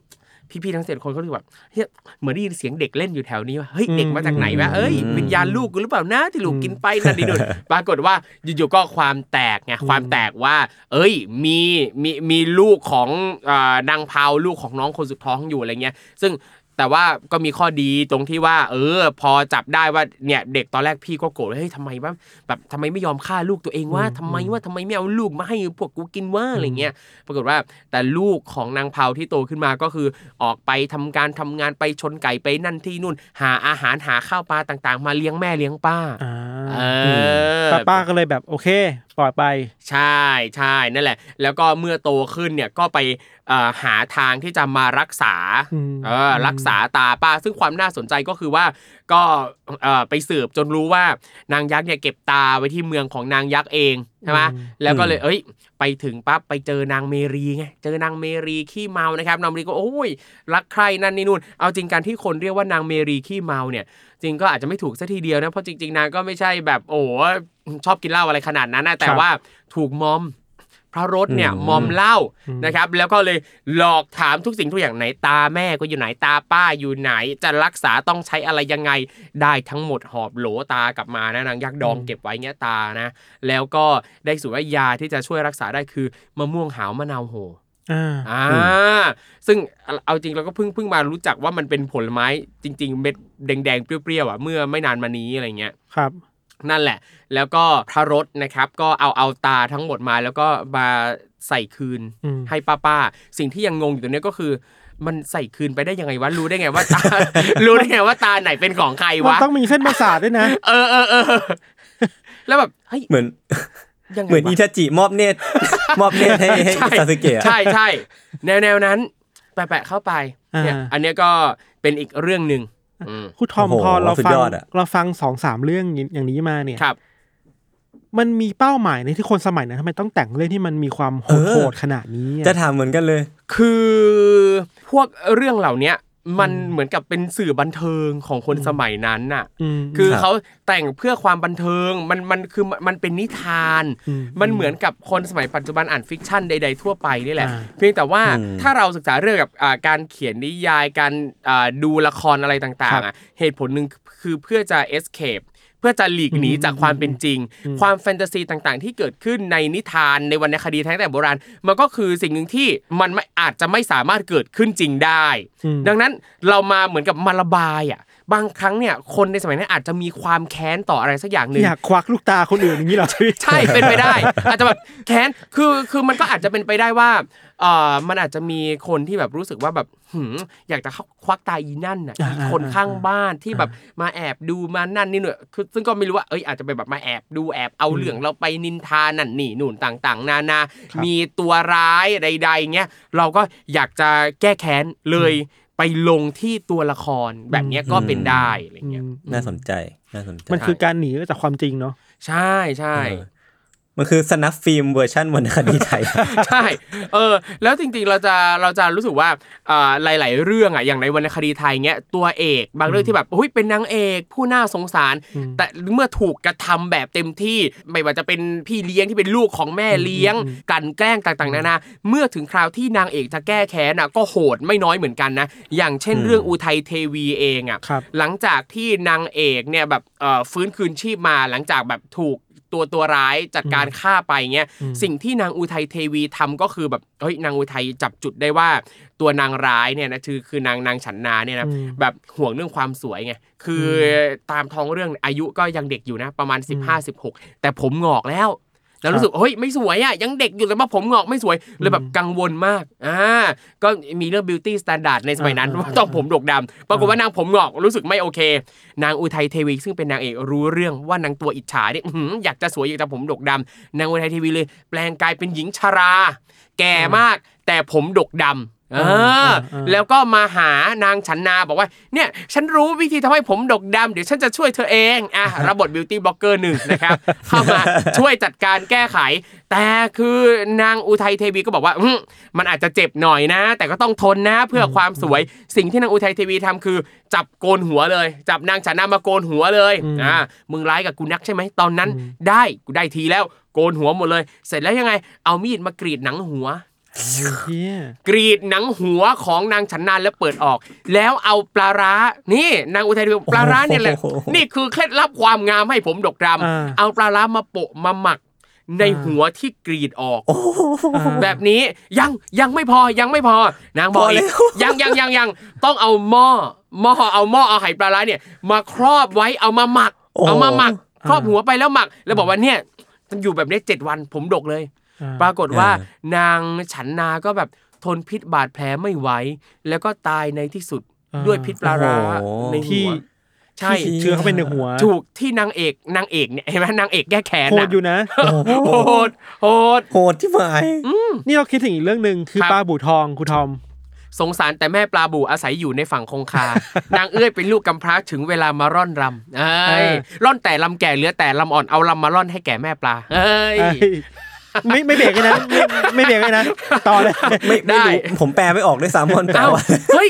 พี่ๆทั้งเจ็ดคนก็รู้สึกแบบเฮ้ยเหมือนได้ยินเสียงเด็กเล่นอยู่แถวนี้ว่าเฮ้ยเด็กมาจากไหนวะเอ้ยวิญญาณลูกกูหรือเปล่านะที่ลูกกินไปนั่นนี่นู่นปรากฏว่าอยู่ๆก็ความแตกไงความแตกว่า เอ้ยมีมีมีลูกของเอ่อนางพาวลูกของน้องคนสุดท้องอยู่อะไรเงี้ย ซึ่ง แต่ว่าก็มีข้อดีตรงที่ว่า เออ พอจับได้ว่าเนี่ยเด็กตอนแรกพี่ก็โกรธเฮ้ยทำไมวะแบบทำไมไม่ยอมฆ่าลูกตัวเองว่าทำไมว่าทำไมไม่เอาลูกมาให้พวกกูกินว่าอะไรเงี้ยปรากฏว่าแต่ลูกของนางเผาที่โตขึ้นมาก็คือออกไปทำการทำงานไปชนไก่ไปนั่นที่นู่น หาอาหารหาข้าวปลาต่าง ๆ มาเลี้ยงแม่เลี้ยงป้าอ่าเออป้าป้าก็เลยแบบโอเค ปล่อยไป ใช่ใช่นั่นแหละ แล้วก็เมื่อโตขึ้นเนี่ยก็ไปเอ่อหาทางที่จะมารักษาอืมเออรักษาตาป้า ซึ่งความน่าสนใจก็คือว่าก็เอ่อไปสืบจนรู้ว่านางยักษ์เนี่ยเก็บตาไว้ที่เมืองของนางยักษ์เองใช่ไหมอืมแล้วก็เลยเอ้ย ไปถึงปั๊บไปเจอนางเมรีไงเจอนางเมรีขี้เมานะครับนางเมรีก็โอ้ยรักใครนั่นนี่นู่นเอาจริงการที่คนเรียกว่านางเมรีขี้เมาเนี่ย จริงก็อาจจะไม่ถูกซะทีเดียวนะเพราะจริง ๆนางก็ไม่ใช่แบบโอ้โหชอบกินเหล้าอะไรขนาดนั้นนะแต่ครับว่าถูกมอมพระรถเนี่ยอืมมอมเหล้าอืมนะครับ แล้วก็เลยหลอกถามทุกสิ่งทุกอย่างไหนตาแม่ก็อยู่ไหนตาป้าอยู่ไหน จะรักษาต้องใช้อะไรยังไงได้ทั้งหมดหอบโหลตากลับมานะนางยักษ์ดองเก็บไว้เงี้ยตานะ แล้วก็ได้สูตรว่ายาที่จะช่วยรักษาได้คือมะม่วงหาวมะนาวโห อ่าอ่าซึ่งเอาจริงเราก็เพิ่งเพิ่งมารู้จักว่ามันเป็นผลไม้จริง ๆ เม็ดแดงๆเปรี้ยวๆอะเมื่อไม่นานมานี้อะไรเงี้ยครับนั่นแหละ แล้วก็พระรถนะครับ ก็เอาเอาตาทั้งหมดมาแล้วก็มาใส่คืนอืมให้ป้าป้าๆสิ่งที่ยังงงอยู่ตรงเนี้ยก็คือ มันใส่คืนไปได้ยังไงวะ รู้ได้ไงว่าตา รู้ได้ไงว่าตาไหนเป็นของใครมันวะต้องมีเส้นประสาทด้วยนะ เออเออเออแล้วแบบ เฮ้ย เหมือนยังไง เหมือนวะอิทาจิมอบเนตรมอบเนตรให้ให้ใช่ซาสึเกะอะใช่ใช่แนวแนวนั้นแปะๆเข้าไปเนี่ยอ่าอันเนี้ยก็เป็นอีกเรื่องหนึ่งอืมครูทอมโอ้โหพอเราสุดฟังยอดอะเราฟังสองสามเรื่องอย่างนี้มาเนี่ยครับ มันมีเป้าหมายในที่คนสมัยนั้นทำไมต้องแต่งเรื่องที่มันมีความโหดๆขนาดนี้อะจะถามเหมือนกันเลย คือพวกเรื่องเหล่าเนี้ย มันเหมือนกับเป็นสื่อบันเทิงของคนสมัยนั้นน่ะมคือครับเขาแต่งเพื่อความบันเทิง มันมันคือมันเป็นนิทานอืมมันเหมือนกับคนสมัยปัจจุบันอ่านฟิกชันใด ๆ ทั่วไปนี่แหละอ่าเพียงแต่ว่าอืมถ้าเราศึกษาเรื่องกับอ่าการเขียนนิยาย การอ่าดูละครอะไรต่างๆอะเหตุผลหนึ่งคือเพื่อจะ escape เพื่อจะหลีกหนีจากความเป็นจริง ความแฟนตาซีต่างๆ ที่เกิดขึ้นในนิทานในวรรณคดีทั้งแต่โบราณ มันก็คือสิ่งหนึ่งที่มันไม่อาจจะไม่สามารถเกิดขึ้นจริงได้อืมดังนั้นเรามาเหมือนกับมาระบายอะบางครั้งเนี่ยคนในสมัยนั้นอาจจะมีความแค้นต่ออะไรสักอย่างหนึ่งอยากควักลูกตาคนอื่นอย่างนี้เหรอใช่เป็นไปได้ อาจจะแบบแค้นคือคือมันก็อาจจะเป็นไปได้ว่าเอ่อมันอาจจะมีคนที่แบบรู้สึกว่าแบบหืมอยากจะเข้าควักตาอีนั่นน่ะอ่าอีคนข้างบ้านที่แบบมาแอบดูมานั่นนี่หน่อยคือซึ่งก็ไม่รู้ว่าเอ้ยอาจจะไปแบบมาแอบดูแอบเอาเรื่องเราไปนินทานั่นนี่นู่นต่างๆ นานา มีตัวร้ายใดๆเงี้ยเราก็อยากจะแก้แค้นเลยไปลงที่ตัวละครแบบเนี้ยก็เป็นได้อะไรเงี้ยอืมน่าสนใจน่าสนใจมันคือการหนีจากความจริงเนาะใช่ใช่เออ มันคือสนับฟิล์มเวอร์ชันวรรณคดีไทย ใช่ เออ แล้วจริงๆ เราจะเราจะรู้สึกว่าอ่าหลาย ๆ เรื่องอะอย่างในวรรณคดีไทยเงี้ยตัวเอกบางเรื่องที่แบบอุ้ยเป็นนางเอกผู้น่าสงสาร แต่เมื่อถูกกระทำแบบเต็มที่ไม่ว่าจะเป็นพี่เลี้ยงที่เป็นลูกของแม่เลี้ยงกลันแกล้งต่างๆนานาเมื่อถึงคราวที่นางเอกจะแก้แค้นอะก็โหดไม่น้อยเหมือนกันนะอย่างเช่นเรื่องอุทัยเทวีเองอะครับหลังจากที่นางเอกเนี่ยแบบเอ่อฟื้นคืนชีพมาหลังจากแบบถูก ตัวตัวร้ายจัดการฆ่าไปเงี้ยสิ่งที่นางอุทัยเทวีทำก็คือแบบเฮ้ยนางอุทัยจับจุดได้ว่าตัวนางร้ายเนี่ยนะคือคือนางนางฉันนาเนี่ยนะอืมแบบห่วงเรื่องความสวยไงคืออตามท้องเรื่องอายุก็ยังเด็กอยู่นะประมาณ 15-16 แต่ผมงอกแล้ว แล้วรู้สึกเฮ้ยไม่สวยอะยังเด็กอยู่แต่ว่าผมงอกไม่สวยเลยแบบกังวลมากอ่าก็มีเรื่อง beauty standard ในสมัยนั้นอ่าว่าต้องผมดกดำปรากฏว่านางผมงอกรู้สึกไม่โอเค นางอุทัยเทวี ซึ่งเป็นนางเอกรู้เรื่องว่านางตัวอิจฉาเนี่ยอื้อหืออยากจะสวยอยากจะผมดกดำนางอุทัยเทวีเลย แปลงกายเป็นหญิงชรา แก่มากแต่ผมดกดำ เออแล้วก็มาหานางฉันนาบอกว่า เนี่ยฉันรู้วิธีทำให้ผมดกดำเดี๋ยวฉันจะช่วยเธอเองอะรับบทบิวตี้บล็อกเกอร์หนึ่งนะครับเข้ามาช่วยจัดการแก้ไข แต่คือนางอุทัยเทวีก็บอกว่าอื้อมันอาจจะเจ็บหน่อยนะ แต่ก็ต้องทนนะเพื่อความสวยสิ่งที่นางอุทัยเทวีทำคือ จับโกนหัวเลย จับนางฉันนามาโกนหัวเลยอ่ามึงร้ายกับกูนักใช่ไหมตอนนั้นได้กูได้ทีแล้วโกนหัวหมดเลย เสร็จแล้วยังไง เอามีดมากรีดหนังหัว เฮียกรีดหนังหัวของนางฉันนานแล้วเปิดออก แล้วเอาปลาร้า นี่นางอุทัยเทวีปลาร้าเนี่ยแหละโอ้โหนี่คือเคล็ดลับความงามให้ผมดกดำเอาปลาร้ามาโปะมาหมักในหัวที่กรีดออกแบบนี้ยังยังไม่พอยังไม่พอนางบอกอีกยังยังยังยังต้องเอาหม้อหม้อเอาหม้อเอาไหปลาร้าเนี่ย มาครอบไว้เอามาหมักโอ้เอามาหมัก ครอบหัวไปแล้วหมัก แล้วบอกว่าเนี่ยมันอยู่แบบนี้เจ็ดวันผมดกเลยอ่า ปรากฏว่านางฉันนาก็แบบทนพิษบาดแผลไม่ไหว แล้วก็ตายในที่สุดอ่าด้วยพิษปลาร้าโอ้โหในที่หัวใช่เชื้อเข้าไปในหัว ถูกที่นางเอกนางเอกเนี่ยเห็นไหมนางเอกแก้แค้นโหน่ะดอยู่นะโหดโหดโหดที่หมายนี่เราคิดถึงอีกเรื่องหนึ่งคือครับปลาบูทองครูทอม สงสารแต่แม่ปลาบูอาศัยอยู่ในฝั่งคงคา นางเอื้อยเป็นลูกกำพร้าถึงเวลามาร่อนรำเอ้เอยอร่อนแต่ลำแก่เหลือแต่ลำอ่อนเอาลำมาร่อนให้แก่แม่ปลาเอ้ยเอ้ย ไม่ไม่เบรกเลยนะไม่ไม่เบรกเลยนะต่อเลยไม่ได้ไม่รู้ผมแปลไม่ออกด้วยซ้ำมันแปลเอ้าว่าเฮ้ย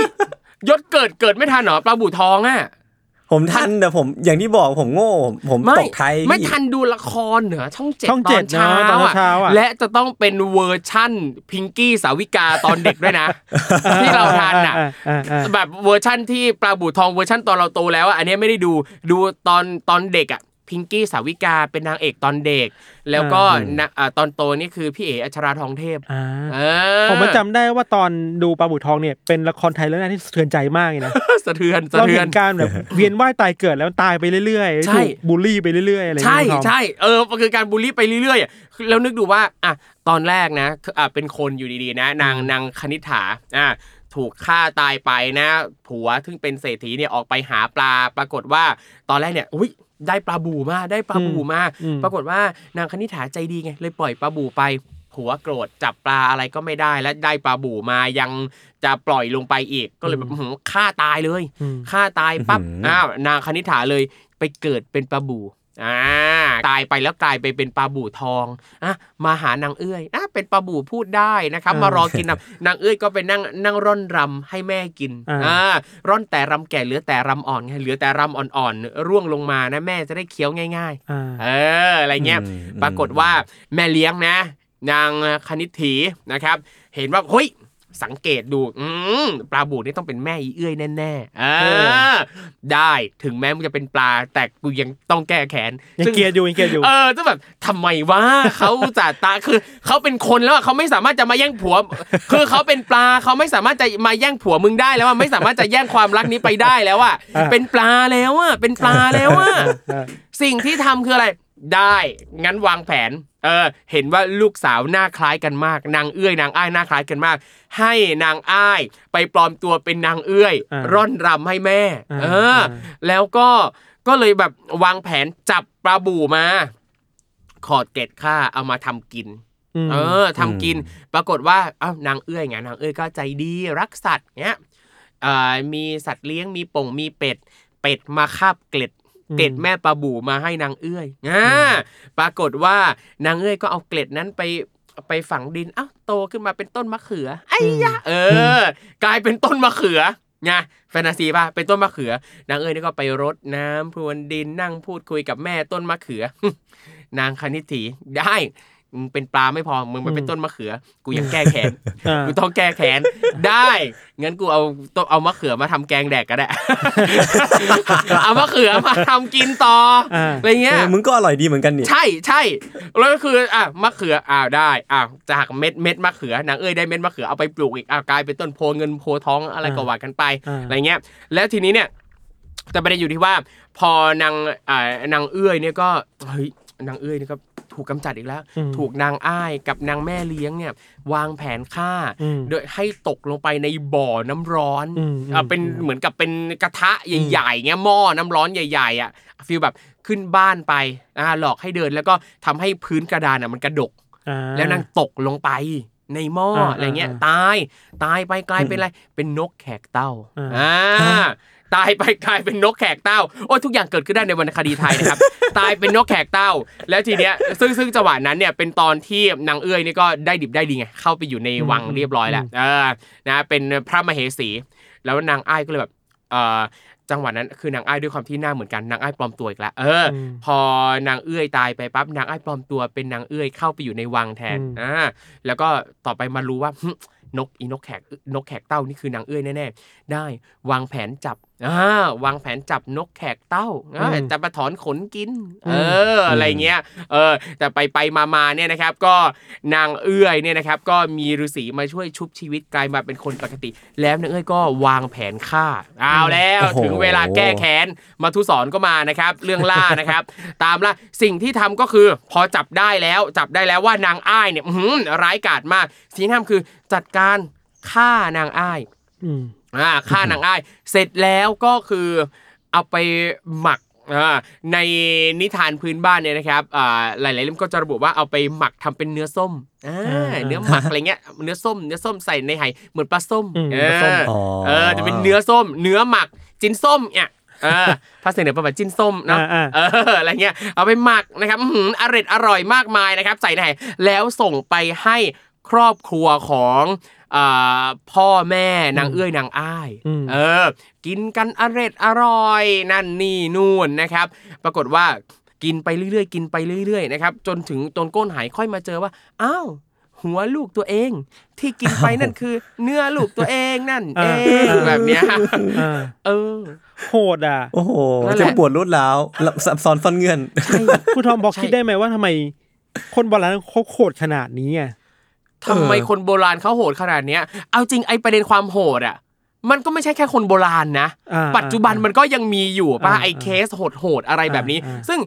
ยศเกิดเกิดไม่ทันเหรอปลาบูทองอะผมทันแต่ผมอย่างที่บอกผมโง่ ผมไม่ตกไทยไม่พี่ทันดูละครเหนือช่องเจ็ดช่องตอเจ็ดนเช้าเนอะตอนอะเช้าอะและจะต้องเป็นเวอร์ชั่นพิงกี้สาวิกาตอนเด็กด้วยนะ ที่เราทันอะาอ่าอ่าแบบเวอร์ชั่นที่ปลาบูทองเวอร์ชั่นตอนเราโตแล้วอะอันเนี้ยไม่ได้ดูดูตอนตอนเด็กอะ พิงกี้สาวิกาเป็นนางเอกตอนเด็ก แล้วก็นะอ่าตอนโตนี่คือพี่เอ๋อัชราทองเทพอ่าเออผมมาจำได้ว่าตอนดูปลาบูทองเนี่ยเป็นละครไทยเรื่องแรกที่สะเทือนใจมากเลยนะสะเทือนสะเราเทืเห็อนนการแบบเวียนว่ายตายเกิดแล้วตายไปเรื่อยใช่ๆถูกบูลลี่ไปเรื่อยๆอะไรอย่างใช่เงี้ยครูทอมใช่เออมันคือการบูลลี่ไปเรื่อยๆอะแล้วนึกดูว่าอะตอนแรกนะคืออะเป็นคนอยู่ดีๆนะ นางนางคณิษฐาอะถถูกฆ่าตายไปนะ ผัวซึ่งเป็นเศรษฐีเนี่ยออกไปหาปลาปรากฏว่าตอนแรกเนี่ยอุ้ย ได้ปลาบูมาได้ปลาบูมาอืมปรากฏว่านางคณิษฐาใจดีไงเลยปล่อยปลาบูไปผัวโกรธจับปลาอะไรก็ไม่ได้และได้ปลาบูมายังจะปล่อยลงไปอีกก็เลยแบบอื้อหือฆ่าตายเลยอืมฆ่าตายปั๊บอื้อหืออ้อ้าวนางคณิษฐาเลยไปเกิดเป็นปลาบูอ่าตายไปแล้วกลายไปเป็นปลาบูทองอะมาหานางเอื้อยอะ เป็นปลาบูพูดได้นะครับอ่ามารอกินนะนางเอื้อยก็ไปนั่งนั่งร่อนรำให้แม่กินอ่าอ่าร่อนแต่รำแก่เหลือแต่รำอ่อนไงเหลือแต่รำอ่อนๆร่วงลงมานะแม่จะได้เคี้ยวง่ายๆอ่าเอออะไรเงี้ยอืมปรากฏว่าแม่เลี้ยงนะ นางคณิตถีนะครับ เห็นว่าเฮ้ย สังเกตดูอืมปลาบูนี่ต้องเป็นแม่อีเอื้อยแน่ๆเอเออได้ถึงแม้มันจะเป็นปลาแต่กูยังต้องแก้แค้นยังซึ่งเกลียดอยู่ยังเกลียดอยู่เออจะแบบทำไมวะเขาจ่าตาคือเขาเป็นคนแล้วอะเขาไม่สามารถจะมาแย่งผัว คือเขาเป็นปลาเขาไม่สามารถจะมาแย่งผัวมึงได้แล้วอะไม่สามารถจะแย่งความรักนี้ไปได้แล้วอะอะเป็นปลาแล้วอะเป็นปลาแล้วอะอ่าสิ่งที่ทำคืออะไร ได้งั้นวางแผนเออเห็นว่าลูกสาวหน้าคล้ายกันมาก นางเอื้อยนางอ้ายหน้าคล้ายกันมาก ให้นางอ้ายไปปลอมตัวเป็นนางเอื้อยอ่าร่อนรำให้แม่อ่าเอออ่าแล้วก็ก็เลยแบบวางแผนจับปลาบูมา ขอดเกล็ดข้าเอามาทำกินมเออทำกิน ปรากฏว่าเอ้านางเอื้อยไงนางเอื้อยก็ใจดีรักสัตว์เนี้ยเอ่อมีสัตว์เลี้ยงมีป่งมีเป็ด เป็ดมาคาบเกล็ดอืม เกล็ดแม่ปลาบูมาให้นางเอื้อยอ่าปรากฏว่านางเอื้อยก็เอาเกล็ดนั้นไปไปฝังดินอ้าวโตขึ้นมาเป็นต้นมะเขือไอ้ยะเออ กลายเป็นต้นมะเขือไงแฟนตาซีป่ะเป็นต้นมะเขือนางเอ้ยนี่ก็ไปรดน้ำพรวนดินนั่งพูดคุยกับแม่ต้นมะเขือ นางคณิตถีได้ มึงเป็นปลาไม่พอมึงมาเป็นต้นมะเขือ กูยังแก้แค้นอ่ากูต้องแก้แค้นได้งั้นกูเอาต้นเอามะเขือมาทำแกงแดกก็ได้เอามะเขือมาทำกินต่ออะไรเงี้ยเออมึงก็อร่อยดีเหมือนกันนี่ใช่ใช่แล้วก็คืออะมะเขืออ้าวได้อ้าวจากเม็ดเม็ดมะเขือนางเอ้ยได้เม็ดมะเขือเอาไปปลูกอีกอ้าวกลายเป็นต้นโพเงินโพทองอะไรก็ว่ากันไปอ่าอะไรเงี้ย แล้วทีนี้เนี่ยแต่ประเด็นอยู่ที่ว่า พอนางอ่านางเอื้อยเนี่ยก็เฮ้ย นางเอื้อยนี่ก็ถูกกำจัดอีกแล้วอืมถูกนางอ้ายกับนางแม่เลี้ยงเนี่ยวางแผนฆ่าอืมโดยให้ตกลงไปในบ่อน้ำร้อนอืมอ่าเป็นอืมเหมือนกับเป็นกระทะใหญ่ๆเงี้ยหม้อน้ำร้อนใหญ่ ๆ อะฟีลแบบขึ้นบ้านไปอ่าหลอกให้เดินแล้วก็ทำให้พื้นกระดานอะมันกระดกอ่าแล้วนางตกลงไปในหม้ออ่าอะไรเงี้ยอ่าตายตายไปกลายเป็นอะไรเป็นนกแขกเต้าอ่าอ่า ตายไปกลายเป็นนกแขกเต้าโอ้ยทุกอย่างเกิดขึ้นได้ในวรรณคดีไทยนะครับตายเป็นนกแขกเต้า แล้วทีเนี้ยซึ่งซึ่งจังหวะนั้นเนี่ยเป็นตอนที่นางเอื้อยนี่ก็ได้ดิบได้ดีไงเข้าไปอยู่ในวังเรียบร้อยแล้วเออนะเป็นพระมเหสี แล้วนางอ้ายก็เลยแบบเออจังหวะนั้นคือนางอ้ายด้วยความที่หน้าเหมือนกันนางอ้ายปลอมตัวอีกแล้วเอออมพอนางเอื้อยตายไปปั๊บนางอ้ายปลอมตัวเป็นนางเอื้อยเข้าไปอยู่ในวังแทนอืมอ่าแล้วก็ต่อไปมารู้ว่าหึนกอีนกแขกนกแขกเต้านี่คือนางเอื้อยแน่ๆได้วางแผนจับอ่า วางแผนจับนกแขกเต้าอ่าอืมจะมาถอนขนกินอืเอมออะไรเงี้ยเออแต่ไปไปมามาเนี่ยนะครับ ก็นางเอื้อยเนี่ยนะครับ ก็มีฤาษีมาช่วยชุบชีวิตกลายมาเป็นคนปกติ แล้วนางเอื้อยก็วางแผนฆ่าเอาแล้วโอ้โหถึงเวลาแก้แค้นมาทุสอนก็มานะครับ เรื่องล่านะครับ ตามล่าสิ่งที่ทำก็คือ พอจับได้แล้วจับได้แล้วว่านางอ้ายเนี่ยอื้อหือร้ายกาจมากสิ่งที่ทำคือจัดการฆ่านางอ้าย อืมอ่าฆ่านางอ้ายเสร็จแล้วก็คือเอาไปหมักอ่าในนิทานพื้นบ้านเนี่ยนะครับอ่าหลายๆเล่มก็จะระบุว่าเอาไปหมักทำเป็นเนื้อส้มอ่าอ่าเนื้อหมักอะไรเงี้ย เนื้อส้ม เนื้อส้มใส่ในไหเหมือนปลาส้มอืมเอปลาส้มออ๋อเออจะเป็นเนื้อส้ม เนื้อหมัก จิ้นส้มเนี่ยเออภาษาเหนือประมาณจิ้นส้มเนาะอ่าเอออะไรเงี้ย เอาไปหมักนะครับอื้อหืออร่อยอร่อยมากมายนะครับ ใส่ในไหแล้วส่งไปให้ ครอบครัวของอ่าพ่อแม่นางเอื้อยนางอ้ายอืมเออ กินกันอร่อยอร่อย นั่นนี่นู่นนะครับ ปรากฏว่ากินไปเรื่อยๆ กินไปเรื่อยๆนะครับจนถึงต้นก้นหายค่อยมาเจอว่าอ้าวหัวลูกตัวเอง ที่กินไปนั่นคือ เนื้อลูกตัวเองนั่น เออ่างแบบเนี้ยอ่าเออ โหดอะ โอ้โหนั่นแหเจะละปวดรุดแล้วซับซ้อนซ่อนเงื่อนคุณทอมบอกใช่คิดได้ไหมว่าทำไม คนโบราณเขาโหดขนาดนี้อะ ทำไมคนโบราณเขาโหดขนาดเนี้ย เอาจริงไอประเด็นความโหดอะ มันก็ไม่ใช่แค่คนโบราณนะอ่าปัจจุบันมันก็ยังมีอยู่ป่ะอ่าไอ้เคสโหดๆอะไรแบบนี้อ่าอ่าซึ่ง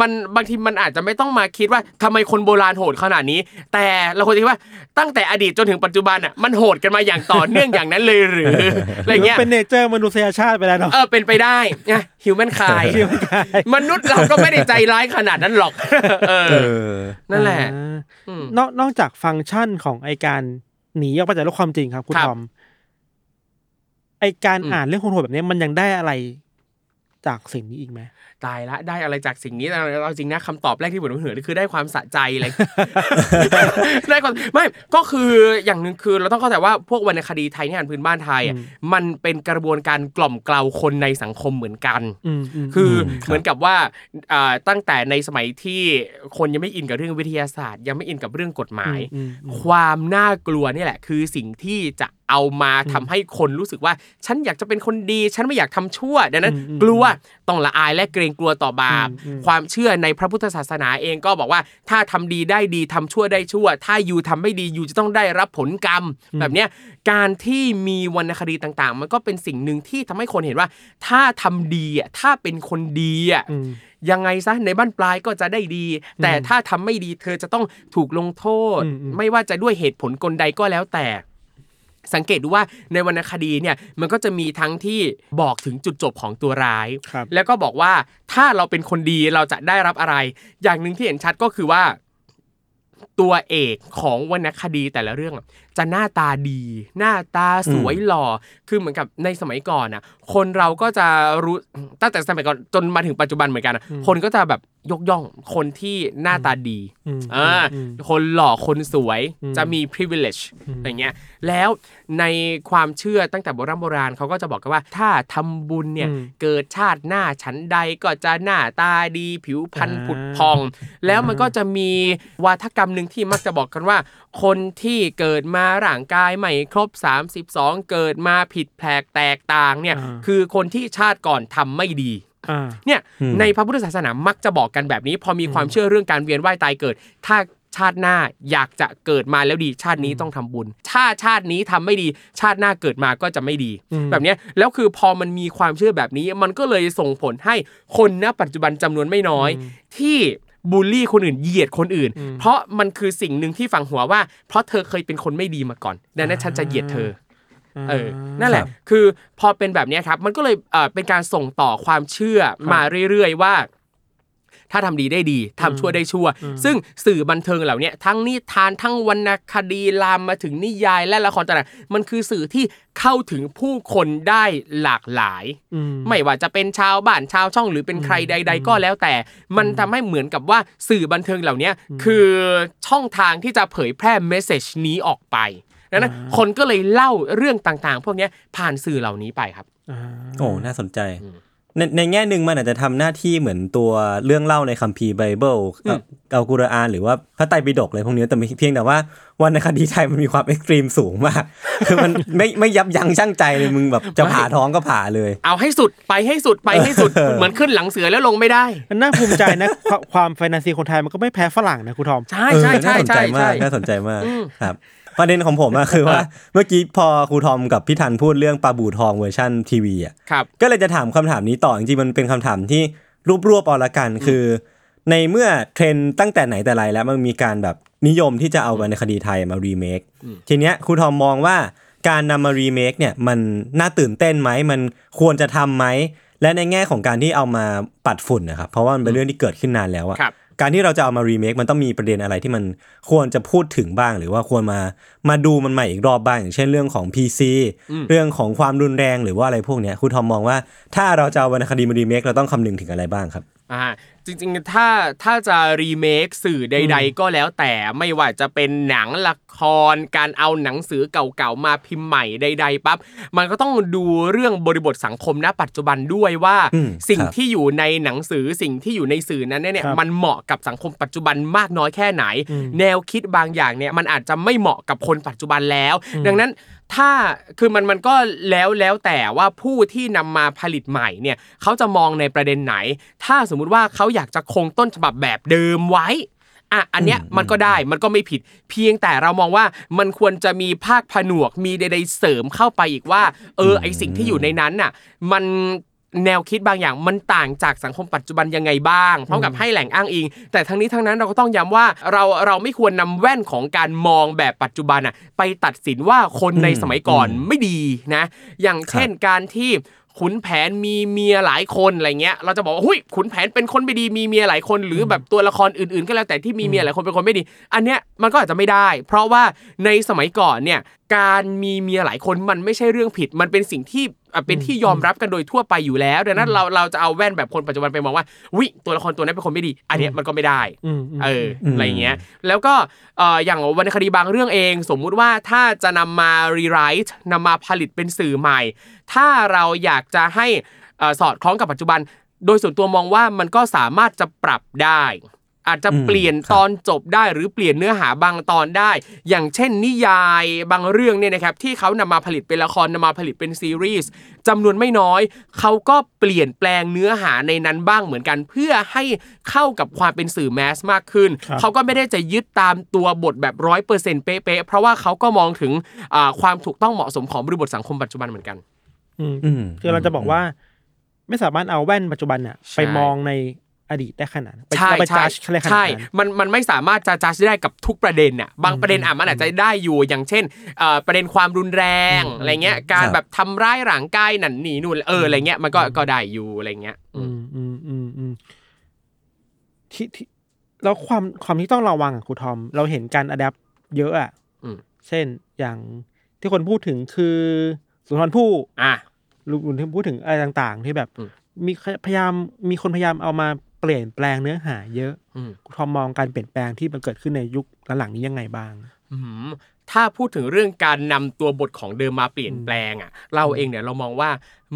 มันบางทีมันอาจจะไม่ต้องมาคิดว่าทำไมคนโบราณโหดขนาดนี้ แต่เราควรจะคิดว่าตั้งแต่อดีตจนถึงปัจจุบันอะมันโหดกันมาอย่างต่อเนื่องอย่างนั้นเลยหรืออะไรหรือเงี้ยเป็นเนเจอร์มนุษยชาติไปแล้วเนาะเออเป็นไปได้นะฮิวแมนคายมนุษย์เราก็ไม่ได้ใจร้ายขนาดนั้นหรอกเออเออนั่นแหละอ่าอืมนอกนอกจากฟังก์ชันของไอการหนีออกไปจากโลกความจริงครับคุณครับทอม ไอการอืมอ่านเรื่องโหดๆแบบนี้มันยังได้อะไรจากสิ่งนี้อีกไหมตายละได้อะไรจากสิ่งนี้แต่เราจริงนะคำตอบแรกที่ผมนึกถึงคือได้ความสะใจเลยได้ความไม่ก็คืออย่างหนึ่งคือเราต้องเข้าใจว่าพวกวรรณคดีไทยนิทานพื้นบ้านไทยอะอืมมันเป็นกระบวนการกล่อมเกลาคนในสังคมเหมือนกันอืมอืมคืออมเหมือนกับว่าอ่าตั้งแต่ในสมัยที่คนยังไม่อินกับเรื่องวิทยาศาสตร์ ยังไม่อินกับเรื่องกฎหมายอืมอืมความน่ากลัวนี่แหละ คือสิ่งที่จะ เอามาทำให้คนรู้สึกว่า ฉันอยากจะเป็นคนดี ฉันไม่อยากทำชั่ว ดังนั้นอืมอืมกลัวต้องละอายและเกรงกลัวต่อบาปอืมอืมความเชื่อในพระพุทธศาสนาเองก็บอกว่า ถ้าทำดีได้ดีทำชั่วได้ชั่ว ถ้าอยู่ทำไม่ดีอยู่จะต้องได้รับผลกรรม แบบเนี้ยการที่มีวรรณคดีต่างๆ มันก็เป็นสิ่งหนึ่งที่ทำให้คนเห็นว่า ถ้าทำดีอะถ้าเป็นคนดีอะอืมยังไงซะในบ้านปลายก็จะได้ดี แต่ถ้าทำไม่ดีเธอจะต้องถูกลงโทษอืมอืมไม่ว่าจะด้วยเหตุผลกลใดก็แล้วแต่ สังเกตดูว่าในวรรณคดีเนี่ยมันก็จะมีทั้งที่บอกถึงจุดจบของตัวร้ายครับแล้วก็บอกว่าถ้าเราเป็นคนดีเราจะได้รับอะไร อย่างหนึ่งที่เห็นชัดก็คือว่า ตัวเอกของวรรณคดีแต่ละเรื่องอะจะหน้าตาดี หน้าตาสวยหล่อคือเหมือนกับในสมัยก่อนอะ คนเราก็จะรู้ตั้งแต่สมัยก่อนจนมาถึงปัจจุบันเหมือนกันอะคนก็จะแบบยกย่องคนที่หน้าตาดีอืมอ่าอืมคนหล่อคนสวยอืมจะมี privilege อย่างเงี้ยแล้วในความเชื่อตั้งแต่โบราณโบราณเขาก็จะบอกกันว่า ถ้าทำบุญเนี่ยอืมเกิดชาติหน้าชั้นใดก็จะหน้าตาดีผิวพรรณอ่าผุดพอง แล้วมันก็จะมีวาทกรรมหนึ่งที่มักจะบอกกันว่า คนที่เกิดมาร่างกายไม่ครบ 32 เกิดมาผิดแผกแตกต่างเนี่ยอ่าคือคนที่ชาติก่อนทำไม่ดีอ่าเนี่ยอืมในพระพุทธศาสนามักจะบอกกันแบบนี้ พอมีความเชื่อเรื่องการเวียนว่ายตายเกิด ถ้าชาติหน้าอยากจะเกิดมาแล้วดี ชาตินี้ต้องทำบุญ ถ้าชาตินี้ทำไม่ดี ชาติหน้าเกิดมาก็จะไม่ดีอืมแบบเนี้ยแล้วคือพอมันมีความเชื่อแบบนี้ มันก็เลยส่งผลให้คนณปัจจุบันจำนวนไม่น้อย ที่บูลลี่คนอื่นเหยียดคนอื่น เพราะมันคือสิ่งหนึ่งที่ฝังหัวว่า เพราะเธอเคยเป็นคนไม่ดีมาก่อนดังนั้นฉันจะเหยียดเธอ เออนั่นแหละ คือพอเป็นแบบเนี้ยครับ มันก็เลยเอ่อเป็นการส่งต่อความเชื่อมาเรื่อยๆว่าถ้าทำดีได้ดีทำชั่วได้ชั่ว ซึ่งสื่อบันเทิงเหล่าเนี้ยทั้งนิทานทั้งวรรณคดีลามมาถึงนิยายและละครต่างๆมันคือสื่อที่เข้าถึงผู้คนได้หลากหลายอืมไม่ว่าจะเป็นชาวบ้านชาวช่องหรือเป็นใครใด ๆ ก็แล้วแต่ มันทำให้เหมือนกับว่าสื่อบันเทิงเหล่านี้คือช่องทางที่จะเผยแพร่ message นี้ออกไป ดังนั้นคนก็เลยเล่าเรื่องต่างๆ พวกเนี้ยผ่านสื่อเหล่านี้ไปครับอ่าโอ้น่าสนใจในในแง่หนึ่งมันอาจจะทำหน้าที่เหมือนตัวเรื่องเล่าในคัมภีร์ไบเบิลอัลกุรอานหรือว่าพระไตรปิฎกอะไรพวกนี้แต่เพียงแต่ว่าวรรณคดีไทยมันมีความ extreme สูงมาก คือมันไม่ไม่ยับยั้งชั่งใจเลยมึงแบบจะผ่าท้องก็ผ่าเลย เอาให้สุดไปให้สุดไปให้สุดเหมือนขึ้นหลังเสือแล้วลงไม่ได้มันน่าภูมิใจนะความความแฟนตาซีคนไทยมันก็ไม่แพ้ฝรั่งนะครูทอมใช่เออใช่ใช่น่าสนใจใช่มาใช่กน่าสนใจมากครับ ประเด็นของผมอะคือว่าเมื่อกี้พอครูทอมกับพี่ทันพูดเรื่องปลาบูทองเวอร์ชันทีวีอะครับก็เลยจะถามคำถามนี้ต่อจริงๆมันเป็นคำถามที่รวบรวบๆเอาละกันคือ ในเมื่อเทรนด์ตั้งแต่ไหนแต่ไรแล้วมันมีการแบบนิยมที่จะเอาวรรณคดีไทยมารีเมคทีเนี้ยครูทอมมองว่าการนำมารีเมคเนี่ยมันน่าตื่นเต้นไหมมันควรจะทำไหมและในแง่ของการที่เอามาปัดฝุ่นนะครับเพราะว่ามันเป็นเรื่องที่เกิดขึ้นนานแล้วอะครับ การที่เราจะเอามารีเมคมันต้องมีประเด็นอะไรที่มันควรจะพูดถึงบ้าง หรือว่าควรมามาดูมันใหม่อีกรอบบ้าง อย่างเช่นเรื่องของ PC เรื่องของความรุนแรงหรือว่าอะไรพวกเนี้ยครูทอมมองว่าถ้าเราจะเอาวรรณคดีมารีเมคเราต้องคำนึงถึงอะไรบ้างครับ อ่าจริงๆ ถ้าถ้าจะรีเมคสื่อใด ๆ ก็แล้วแต่ไม่ว่าจะเป็นหนังละครการเอาหนังสือเก่าๆมาพิมพ์ใหม่ใด ๆปั๊บมันก็ต้องดูเรื่องบริบทสังคมณปัจจุบันด้วยว่าอืมสิ่งครับที่อยู่ในหนังสือสิ่งที่อยู่ในสื่อนั้นเนี่ยครับมันเหมาะกับสังคมปัจจุบันมากน้อยแค่ไหน แนวคิดบางอย่างเนี่ยมันอาจจะไม่เหมาะกับคนปัจจุบันแล้ว ดังนั้น ถ้าคือมันมันก็แล้วแล้วแต่ว่าผู้ที่นำมาผลิตใหม่เนี่ยเขาจะมองในประเด็นไหน ถ้าสมมุติว่าเขาอยากจะคงต้นฉบับแบบเดิมไว้อะอันเนี้ยมันก็ได้มันก็ไม่ผิด เพียงแต่เรามองว่ามันควรจะมีภาคผนวกมีใดๆเสริมเข้าไปอีกว่า เออไอสิ่งที่อยู่ในนั้นน่ะ มัน แนวคิดบางอย่างมันต่างจากสังคมปัจจุบันยังไงบ้างพร้อมกับให้แหล่งอ้างอิง แต่ทั้งนี้ทั้งนั้นเราก็ต้องย้ำว่าเราเราไม่ควรนำแว่นของการมองแบบปัจจุบันอะไปตัดสินว่าคนในสมัยก่อนไม่ดีนะ อย่างเช่นการที่ขุนแผนมีเมียหลายคนอะไรเงี้ย เราจะบอกว่าหุ้ยขุนแผนเป็นคนไม่ดีมีเมียหลายคนหรือแบบตัวละครอื่นๆ ก็แล้วแต่ที่มีเมียหลายคนเป็นคนไม่ดี อันเนี้ยมันก็อาจจะไม่ได้ เพราะว่าในสมัยก่อนเนี่ย การมีเมียหลายคนมันไม่ใช่เรื่องผิด มันเป็นสิ่งที่อะเป็นที่ยอมรับกันโดยทั่วไปอยู่แล้วดังนั้นเราเราจะเอาแว่นแบบคนปัจจุบันไปมองว่าวิตัวละครตัวนั้นเป็นคนไม่ดี อันเนี้ยมันก็ไม่ได้อืมอืมเออออะไรเงี้ยแล้วก็เอ่ออย่างวรรณคดีบางเรื่องเอง สมมุติว่าถ้าจะนำมารีไรต์นำมาผลิตเป็นสื่อใหม่ ถ้าเราอยากจะให้เอ่อสอดคล้องกับปัจจุบัน โดยส่วนตัวมองว่ามันก็สามารถจะปรับได้ อาจจะอืมเปลี่ยนครับตอนจบได้หรือเปลี่ยนเนื้อหาบางตอนได้ อย่างเช่น นิยายบางเรื่องเนี่ยนะครับที่เขานำมาผลิตเป็นละครนำมาผลิตเป็นซีรีส์จำนวนไม่น้อยเขาก็เปลี่ยนแปลงเนื้อหาในนั้นบ้างเหมือนกัน เพื่อให้เข้ากับความเป็นสื่อแมสมากขึ้นครับเขาก็ไม่ได้จะยึดตามตัวบทแบบร้อยเปอร์เซ็นต์เป๊ะๆเพราะว่าเขาก็มองถึงอ่าความถูกต้องเหมาะสมของบริบทสังคมปัจจุบันเหมือนกันอืมอืมคือเราจะบอกว่า ไม่สามารถเอาแว่นปัจจุบันเนี่ยใช่ไปมองใน อดีตได้ขนาดนั้นไปใช่เราไปใช่จัดอะไรขนาดใช่นั้นมันมันไม่สามารถจะจัดได้กับทุกประเด็นน่ะบางประเด็นอะมันอาจจะได้อยู่อย่างเช่นเอ่อประเด็นความรุนแรงอะไรเงี้ย การครับแบบทำร้ายร่างกายนั่นนี่นู่นเอออะไรเงี้ยมันก็ก็ได้อยู่อะไรเงี้ย อือืมมอืมอืมอืมที่ที่แล้วความความที่ต้องระวังอะครูทอม เราเห็นการอัดแอปเยอะอะอืมเช่นอย่างที่คนพูดถึงคือสุนทรภู่อะหรือที่พูดถึงอะไรต่าง ๆ ที่แบบอืมมีพยายามมีคนพยายามเอามา เปลี่ยนแปลงเนื้อหาเยอะอืมครูทอมมองการเปลี่ยนแปลงที่มันเกิดขึ้นในยุคหลังๆนี้ยังไงบ้างอืมถ้าพูดถึงเรื่องการนำตัวบทของเดิมมาเปลี่ยนแปลงอะ เราเองเนี่ยเรามองว่า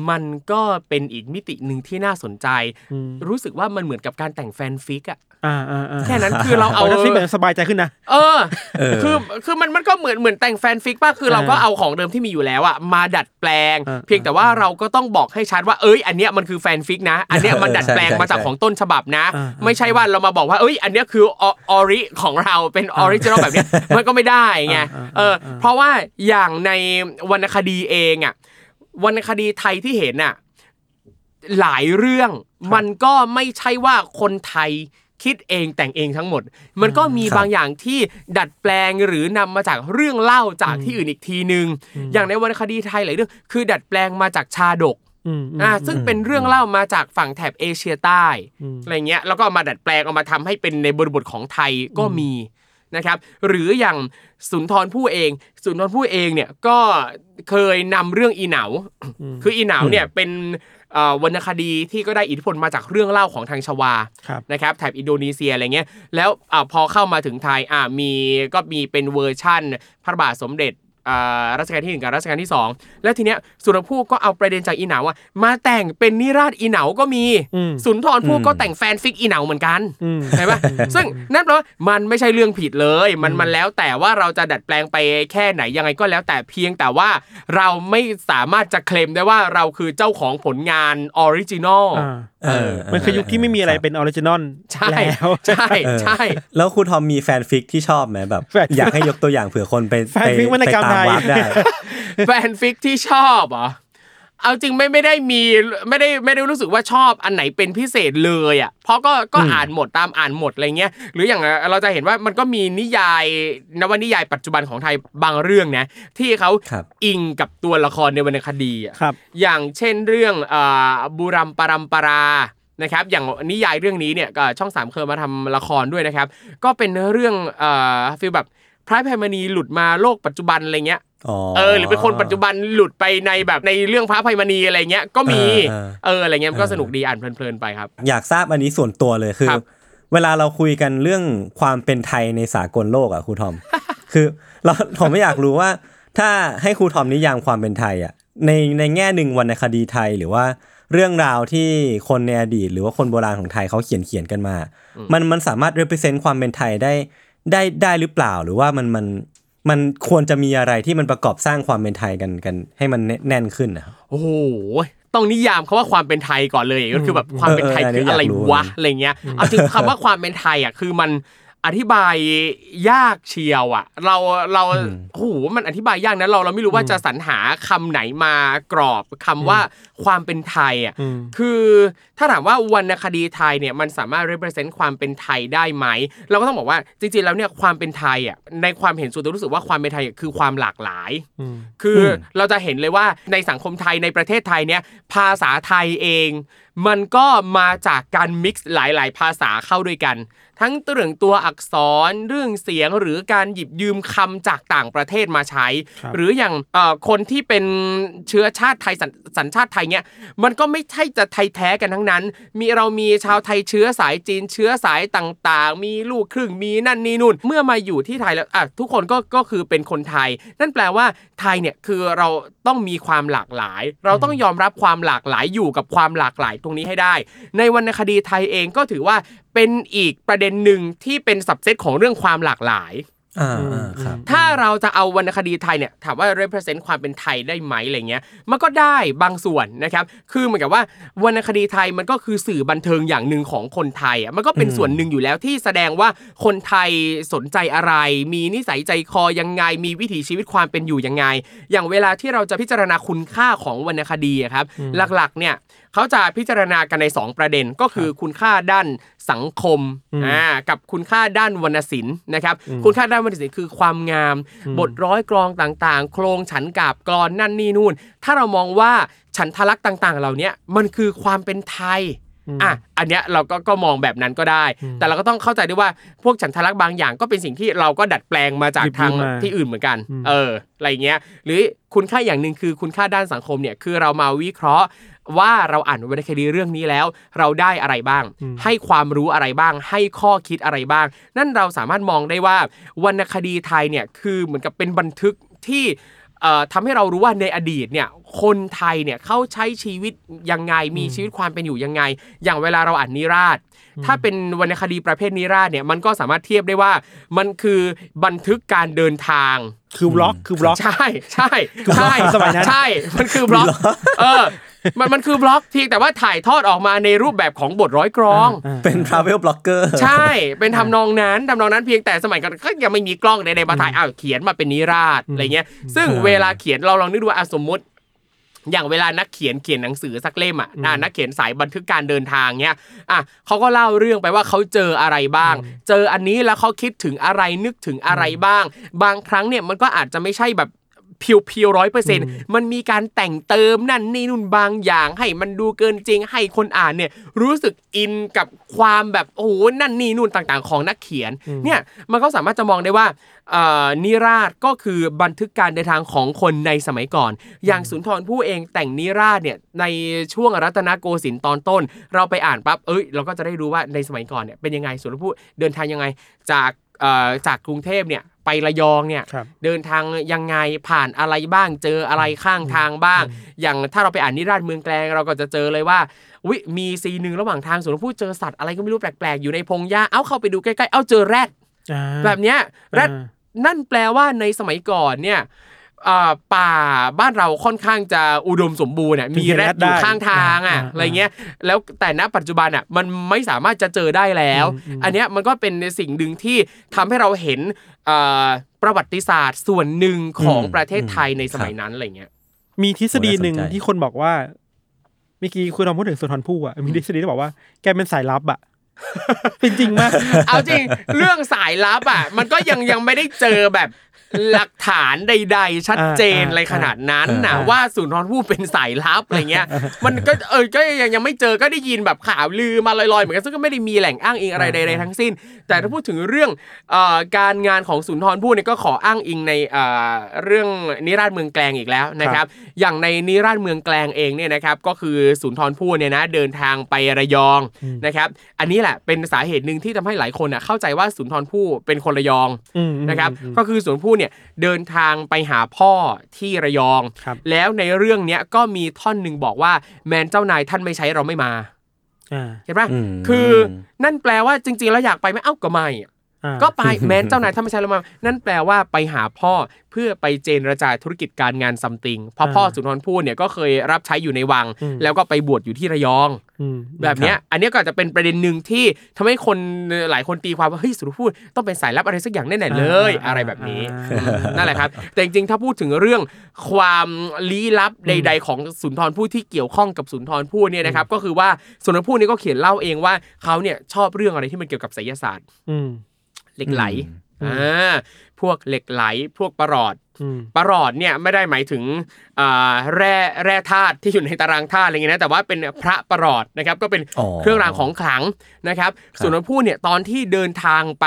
มันก็เป็นอีกมิติหนึ่งที่น่าสนใจอืมรู้สึกว่ามันเหมือนกับการแต่งแฟนฟิกอะอ่าอ่าอ่าแค่นั้นคือเราเอาเอาที่เหมือนสบายใจขึ้นนะเออเออคือคือมันมันก็เหมือนเหมือนแต่งแฟนฟิกป่ะคือเราก็เอาของเดิมที่มีอยู่แล้วอะมาดัดแปลงอ่าเพียงแต่ว่าเราก็ต้องบอกให้ชัดว่าเอ้ย อันเนี้ยมันคือแฟนฟิกนะ อันเนี้ยมันดัดแปลงใช่ใช่มาจากของต้นฉบับนะอ่าไม่ใช่ว่าเรามาบอกว่าเอ้ย อันเนี้ยคืออori ของเราเป็น original แบบเนี้ยมันก็ไม่ได้ไงอ่าอ่าเอออ่าเพราะว่าอย่างในวรรณคดีเองอะ วรรณคดีไทยที่เห็นอะหลายเรื่องมันก็ไม่ใช่ว่าคนไทยคิดเองแต่งเองทั้งหมด มันก็มีครับบางอย่างที่ดัดแปลงหรือนำมาจากเรื่องเล่าจากที่อื่นอีกทีนึง อย่างในวรรณคดีไทยหลายเรื่องคือดัดแปลงมาจากชาดกอืมมอ่าซึ่งเป็นเรื่องเล่ามาจากฝั่งแถบเอเชียใต้อืมอะไรเงี้ยแล้วก็เอามาดัดแปลงเอามาทำให้เป็นในบริบทของไทยก็มี นะครับหรืออย่างสุนทรภู่เอง สุนทรภู่เองเนี่ยก็เคยนำเรื่องอีเหนาคืออีเหนาเนี่ยเป็นเอ่อวรรณคดีที่ก็ได้อิทธิพลมาจากเรื่องเล่าของทางชวาครับนะครับแถบอินโดนีเซียอะไรเงี้ยแล้วอาพอเข้ามาถึงไทยอ่ามีก็มีเป็นเวอร์ชั่น พระบาทสมเด็จอ่า รัชกาลที่หนึ่งกับรัชกาลที่สองแล้วทีเนี้ยสุนทรภู่ก็เอาประเด็นจากอีเหนาอะมาแต่งเป็นนิราศอีเหนาก็มีอืมสุนทรภู่ก็แต่งแฟนฟิกอีเหนาเหมือนกันอืมใช่ปะซึ่งนั่นแปลว่ามันไม่ใช่เรื่องผิดเลย มันมันแล้วแต่ว่าเราจะดัดแปลงไปแค่ไหนยังไงก็แล้วแต่เพียงแต่ว่าเราไม่สามารถจะเคลมได้ว่าเราคือเจ้าของผลงาน original อ่าเออมันคือยุคที่ไม่มีอะไรเป็น original ใช่แล้วใช่เออใช่แล้วครูทอมมีแฟนฟิกที่ชอบไหมแบบแฟนฟิกอยากให้ยกตัวอย่างเผื่อคนไปแฟนฟิกวรรณกรรมไปตามไทยวาร์ปได้แฟนฟิกที่ชอบเหรอเอาจริงไม่ไม่ได้มีไม่ได้ไม่ได้รู้สึกว่าชอบอันไหนเป็นพิเศษเลยอะเพราะก็ก็อ่านหมดตามอ่านหมดอะไรเงี้ยหรืออย่างเราจะเห็นว่ามันก็มีนิยายนวนิยายปัจจุบันของไทยบางเรื่องนะที่เขาครับอิงกับตัวละครในวรรณคดีอะครับอย่างเช่นเรื่องอ่าบุรัมปรัมปรานะครับอย่างนิยายเรื่องนี้เนี่ยก็ช่องสามเคยมาทำละครด้วยนะครับ ก็เป็นเรื่องอ่าฟีลแบบ พระอภัยมณีหลุดมาโลกปัจจุบันอะไรเงี้ยอ๋อเออหรือเป็นคนปัจจุบันหลุดไปในแบบในเรื่องพระอภัยมณีอะไรเงี้ยก็มีเออเอออะไรเงี้ยมันก็เออสนุกดีอ่านเพลินๆไปครับ อยากทราบอันนี้ส่วนตัวเลยคือครับเวลาเราคุยกันเรื่องความเป็นไทยในสากลโลกอะครูทอม คือเราผมไม่อยากรู้ว่า ถ้าให้ครูทอมนิยามความเป็นไทยอะในในแง่หนึ่งวรรณคดีไทยหรือว่าเรื่องราวที่คนในอดีต หรือว่าคนโบราณของไทยเขาเขียนเขียนกันมา มันมันสามารถ represent ความเป็นไทยได้ ได้ได้หรือเปล่าหรือว่ามันมันมันควรจะมีอะไรที่มันประกอบสร้างความเป็นไทยกันกัน ให้มันแน่นขึ้นนะโอ้โหต้องนิยามคาว่าความเป็นไทยก่อนเลยก็คือแบบความเป็นไทยคืออะไรวะอะไรเงี้ยเอาจริงคำว่าความเป็นไทยอะคือมัน อธิบายยากเชียวอะ เราเราโอ้โหมันอธิบายยากนะเราเราไม่รู้ว่าจะสรรหาคำไหนมากรอบคำว่าความเป็นไทยอะอืมคือถ้าถามว่าวรรณคดีไทยเนี่ยมันสามารถ represent ความเป็นไทยได้ไหม เราก็ต้องบอกว่าจริงๆแล้วเนี่ยความเป็นไทยอะในความเห็นส่วนตัวรู้สึกว่าความเป็นไทยคือความหลากหลายอืมคืออเราจะเห็นเลยว่าในสังคมไทยในประเทศไทยเนี่ยภาษาไทยเอง มันก็มาจากการมิกซ์หลาย ๆ ภาษาเข้าด้วยกัน ทั้งเรื่องตัวอักษรเรื่องเสียงหรือการหยิบยืมคำจากต่างประเทศมาใช้ครับหรืออย่างเอ่อคนที่เป็นเชื้อชาติไทยสัญสัญชาติไทยเนี่ยมันก็ไม่ใช่จะไทยแท้กันทั้งนั้น มีเรามีชาวไทยเชื้อสายจีนเชื้อสายต่างๆ มีลูกครึ่งมีนั่นนี่นู่น เมื่อมาอยู่ที่ไทยแล้วอะทุกคนก็ก็คือเป็นคนไทย นั่นแปลว่าไทยเนี่ยคือเราต้องมีความหลากหลาย เราต้องยอมรับความหลากหลายอยู่กับความหลากหลายตรงนี้ให้ได้ ในวรรณคดีไทยเองก็ถือว่าเป็นอีกประเด็นหนึ่งที่เป็นสับเซตของเรื่องความหลากหลายอ่าอ่าครับถ้าเราจะเอาวรรณคดีไทยเนี่ยถามว่า represent ความเป็นไทยได้ไหมอะไรเงี้ย มันก็ได้บางส่วนนะครับ คือเหมือนกับว่าวรรณคดีไทยมันก็คือสื่อบันเทิงอย่างหนึ่งของคนไทยอะมันก็เป็นส่วนหนึ่งอยู่แล้วที่แสดงว่าคนไทยสนใจอะไร มีนิสัยใจคอยังไง มีวิถีชีวิตความเป็นอยู่ยังไง อย่างเวลาที่เราจะพิจารณาคุณค่าของวรรณคดีอะครับ หลักๆเนี่ย เขาจะพิจารณากันใน 2 ประเด็นก็คือคุณค่าด้านสังคมอ่ากับคุณค่าด้านวรรณศิลป์นะครับ คุณค่าด้านวรรณศิลป์คือความงาม บทร้อยกรองต่างๆ โครงฉันกาบกรอนนั่นนี่นู่น ถ้าเรามองว่าฉันทลักษณ์ต่าง ๆ เหล่าเนี้ยมันคือความเป็นไทยอะอันเนี้ยเราก็ก็มองแบบนั้นก็ได้ แต่เราก็ต้องเข้าใจด้วยว่าพวกฉันทลักษณ์บางอย่างก็เป็นสิ่งที่เราก็ดัดแปลงมาจากหยิบทางมาที่อื่นเหมือนกัน เอออะไรเงี้ย หรือคุณค่าอย่างหนึ่งคือคุณค่าด้านสังคมเนี่ยคือเรามาวิเคราะห์ ว่าเราอ่านวรรณคดีเรื่องนี้แล้ว เราได้อะไรบ้าง ให้ความรู้อะไรบ้าง ให้ข้อคิดอะไรบ้าง นั่นเราสามารถมองได้ว่าวรรณคดีไทยเนี่ยคือเหมือนกับเป็นบันทึกที่เอ่อทำให้เรารู้ว่าในอดีตเนี่ยคนไทยเนี่ยเขาใช้ชีวิตยังไงมีชีวิตความเป็นอยู่ยังไง อย่างเวลาเราอ่านนิราศถ้าเป็นวรรณคดีประเภทนิราศเนี่ยมันก็สามารถเทียบได้ว่ามันคือบันทึกการเดินทางคือบล็อกคือบล็อกใช่ใช่ใช่สมัยนั้นใช่มันคือบล็อกเออ มันมันคือบล็อกเพียงแต่ว่าถ่ายทอดออกมาในรูปแบบของบทร้อยกรอง เป็น travel blogger ใช่ เป็นทำนองนั้นทำนองนั้นเพียงแต่สมัยก่อนก็ยังไม่มีกล้องในในมาถ่ายอ้าวเขียนมาเป็นนิราศอะไรเงี้ย ซึ่งเวลาเขียนเราลองนึกดูว่าอะสมมุติ อย่างเวลานักเขียนเขียนหนังสือสักเล่มอะอะนักเขียนสายบันทึกการเดินทางเนี้ยอะเขาก็เล่าเรื่องไปว่าเขาเจออะไรบ้าง เจออันนี้แล้วเขาคิดถึงอะไรนึกถึงอะไรบ้าง บางครั้งเนี่ยมันก็อาจจะไม่ใช่แบบ เพียวๆร้อยเปอร์เซ็นต์มันมีการแต่งเติมนั่นนี่นู่นบางอย่าง ให้มันดูเกินจริงให้คนอ่านเนี่ยรู้สึกอินกับความแบบโอ้โหนั่นนี่นู่นต่างๆ ของนักเขียนเนี่ยมันก็สามารถจะมองได้ว่าเอ่อนิราศก็คือบันทึกการเดินทางของคนในสมัยก่อน อย่างสุนทรภู่เองแต่งนิราศเนี่ยในช่วงรัตนโกสินทร์ตอนต้น เราไปอ่านปั๊บเอ้ยเราก็จะได้รู้ว่าในสมัยก่อนเนี่ยเป็นยังไงสุนทรภู่เดินทางยังไงจากเอ่อจากกรุงเทพเนี่ย ไประยองเนี่ยครับเดินทางยังไงผ่านอะไรบ้างเจออะไรข้างทางบ้าง อย่างถ้าเราไปอ่านนิราศเมืองแกลงเราก็จะเจอเลยว่าวิมีซีนหนึ่งระหว่างทางสวนผู้เจอสัตว์อะไรก็ไม่รู้แปลกๆอยู่ในพงหญ้าเอ้าเข้าไปดูใกล้ๆเอ้าเจอแรดอ่าแบบเนี้ยแรดอ่านั่นแปลว่าในสมัยก่อนเนี่ยอ่า ป่าบ้านเราค่อนข้างจะอุดมสมบูรณ์อะมีแรดอยู่ข้างทางอะอ่าอะไรเงี้ยแล้วแต่ณปัจจุบันอะมันไม่สามารถจะเจอได้แล้ว อันเนี้ยมันก็เป็นสิ่งหนึ่งที่ทำให้เราเห็นอ่าประวัติศาสตร์ส่วนหนึ่งของอืมประเทศไทยในสมัยนั้นอะไรเงี้ยมีทฤษฎีหนึ่งน่าสนใจที่คนบอกว่าเมื่อกี้คุณทอมพูดถึงสุนทรภู่อะมีทฤษฎีที่บอกว่าแกเป็นสายลับอะเป็นจริงมากเอาจริงเรื่องสายลับอะ มันก็ยังยังไม่ได้เจอแบบ หลักฐานใด ๆ ชัดเจนอ่าอะไรขนาดนั้นนะอ่าว่าสุนทรภู่เป็นสายลับอะไรเงี้ย มันก็เออก็ยังยังไม่เจอก็ได้ยินแบบข่าวลือมาลอยๆเหมือนกันซึ่งก็ไม่ได้มีแหล่งอ้างอิงอะไรใดๆทั้งสิ้น แต่ถ้าพูดถึงเรื่องเอ่อการงานของสุนทรภู่เนี่ยก็ขออ้างอิงในเอ่อเรื่องนิราศเมืองแกลงอีกแล้วนะครับ อย่างในนิราศเมืองแกลงเองเนี่ยนะครับก็คือสุนทรภู่เนี่ยนะเดินทางไประยองนะครับ อันนี้แหละเป็นสาเหตุหนึ่งที่ทำให้หลายคนอะเข้าใจว่าสุนทรภู่เป็นคนระยองอืมนะครับอืมก็คือสุนทรภู่เนี่ยเดินทางไปหาพ่อที่ระยอง ครับ แล้วในเรื่องเนี้ยก็มีท่อนหนึ่งบอกว่าแมนเจ้านายท่านไม่ใช้เราไม่มาอ่า เห็นปะอืม คือนั่นแปลว่าจริง ๆ แล้วอยากไปไหมเอ้าก็ไม่อะอ่า ก็ไปแม้เจ้านายถ้าไม่ใช่แล้วมานั่นแปลว่าไปหาพ่อเพื่อไปเจรจาธุรกิจการงานซัมติงเพราะพ่อสุนทรภู่เนี่ยก็เคยรับใช้อยู่ในวัง แล้วก็ไปบวชอยู่ที่ระยองอืมแบบเนี้ยอันเนี้ยก็อาจจะเป็นประเด็นหนึ่งที่ทำให้คนหลายคนตีความว่าเฮ้ยสุนทรภู่ต้องเป็นสายลับอะไรสักอย่างแน่ๆเลย อะไรแบบนี้นั่นแหละครับ แต่จริงๆถ้าพูดถึงเรื่องความลี้ลับใด ๆ ของสุนทรภู่ที่เกี่ยวข้องกับสุนทรภู่เนี่ยนะครับก็คือว่าสุนทรภู่นี่ก็เขียนเล่าเองว่าเขาเนี่ยชอบเรื่องอะไรที่มันเกี่ยวกับไสยศาสตร์อืม เหล็กไหลอ่าพวกเหล็กไหลพวกประหลอดอืมประหลอดเนี่ยไม่ได้หมายถึงอ่าแร่แร่ธาตุที่อยู่ในตารางธาตุอะไรเงี้ยนะแต่ว่าเป็นพระประหลอดนะครับก็เป็นอ๋อเครื่องรางของขลังนะครับ ส่วนนพูดเนี่ยตอนที่เดินทางไป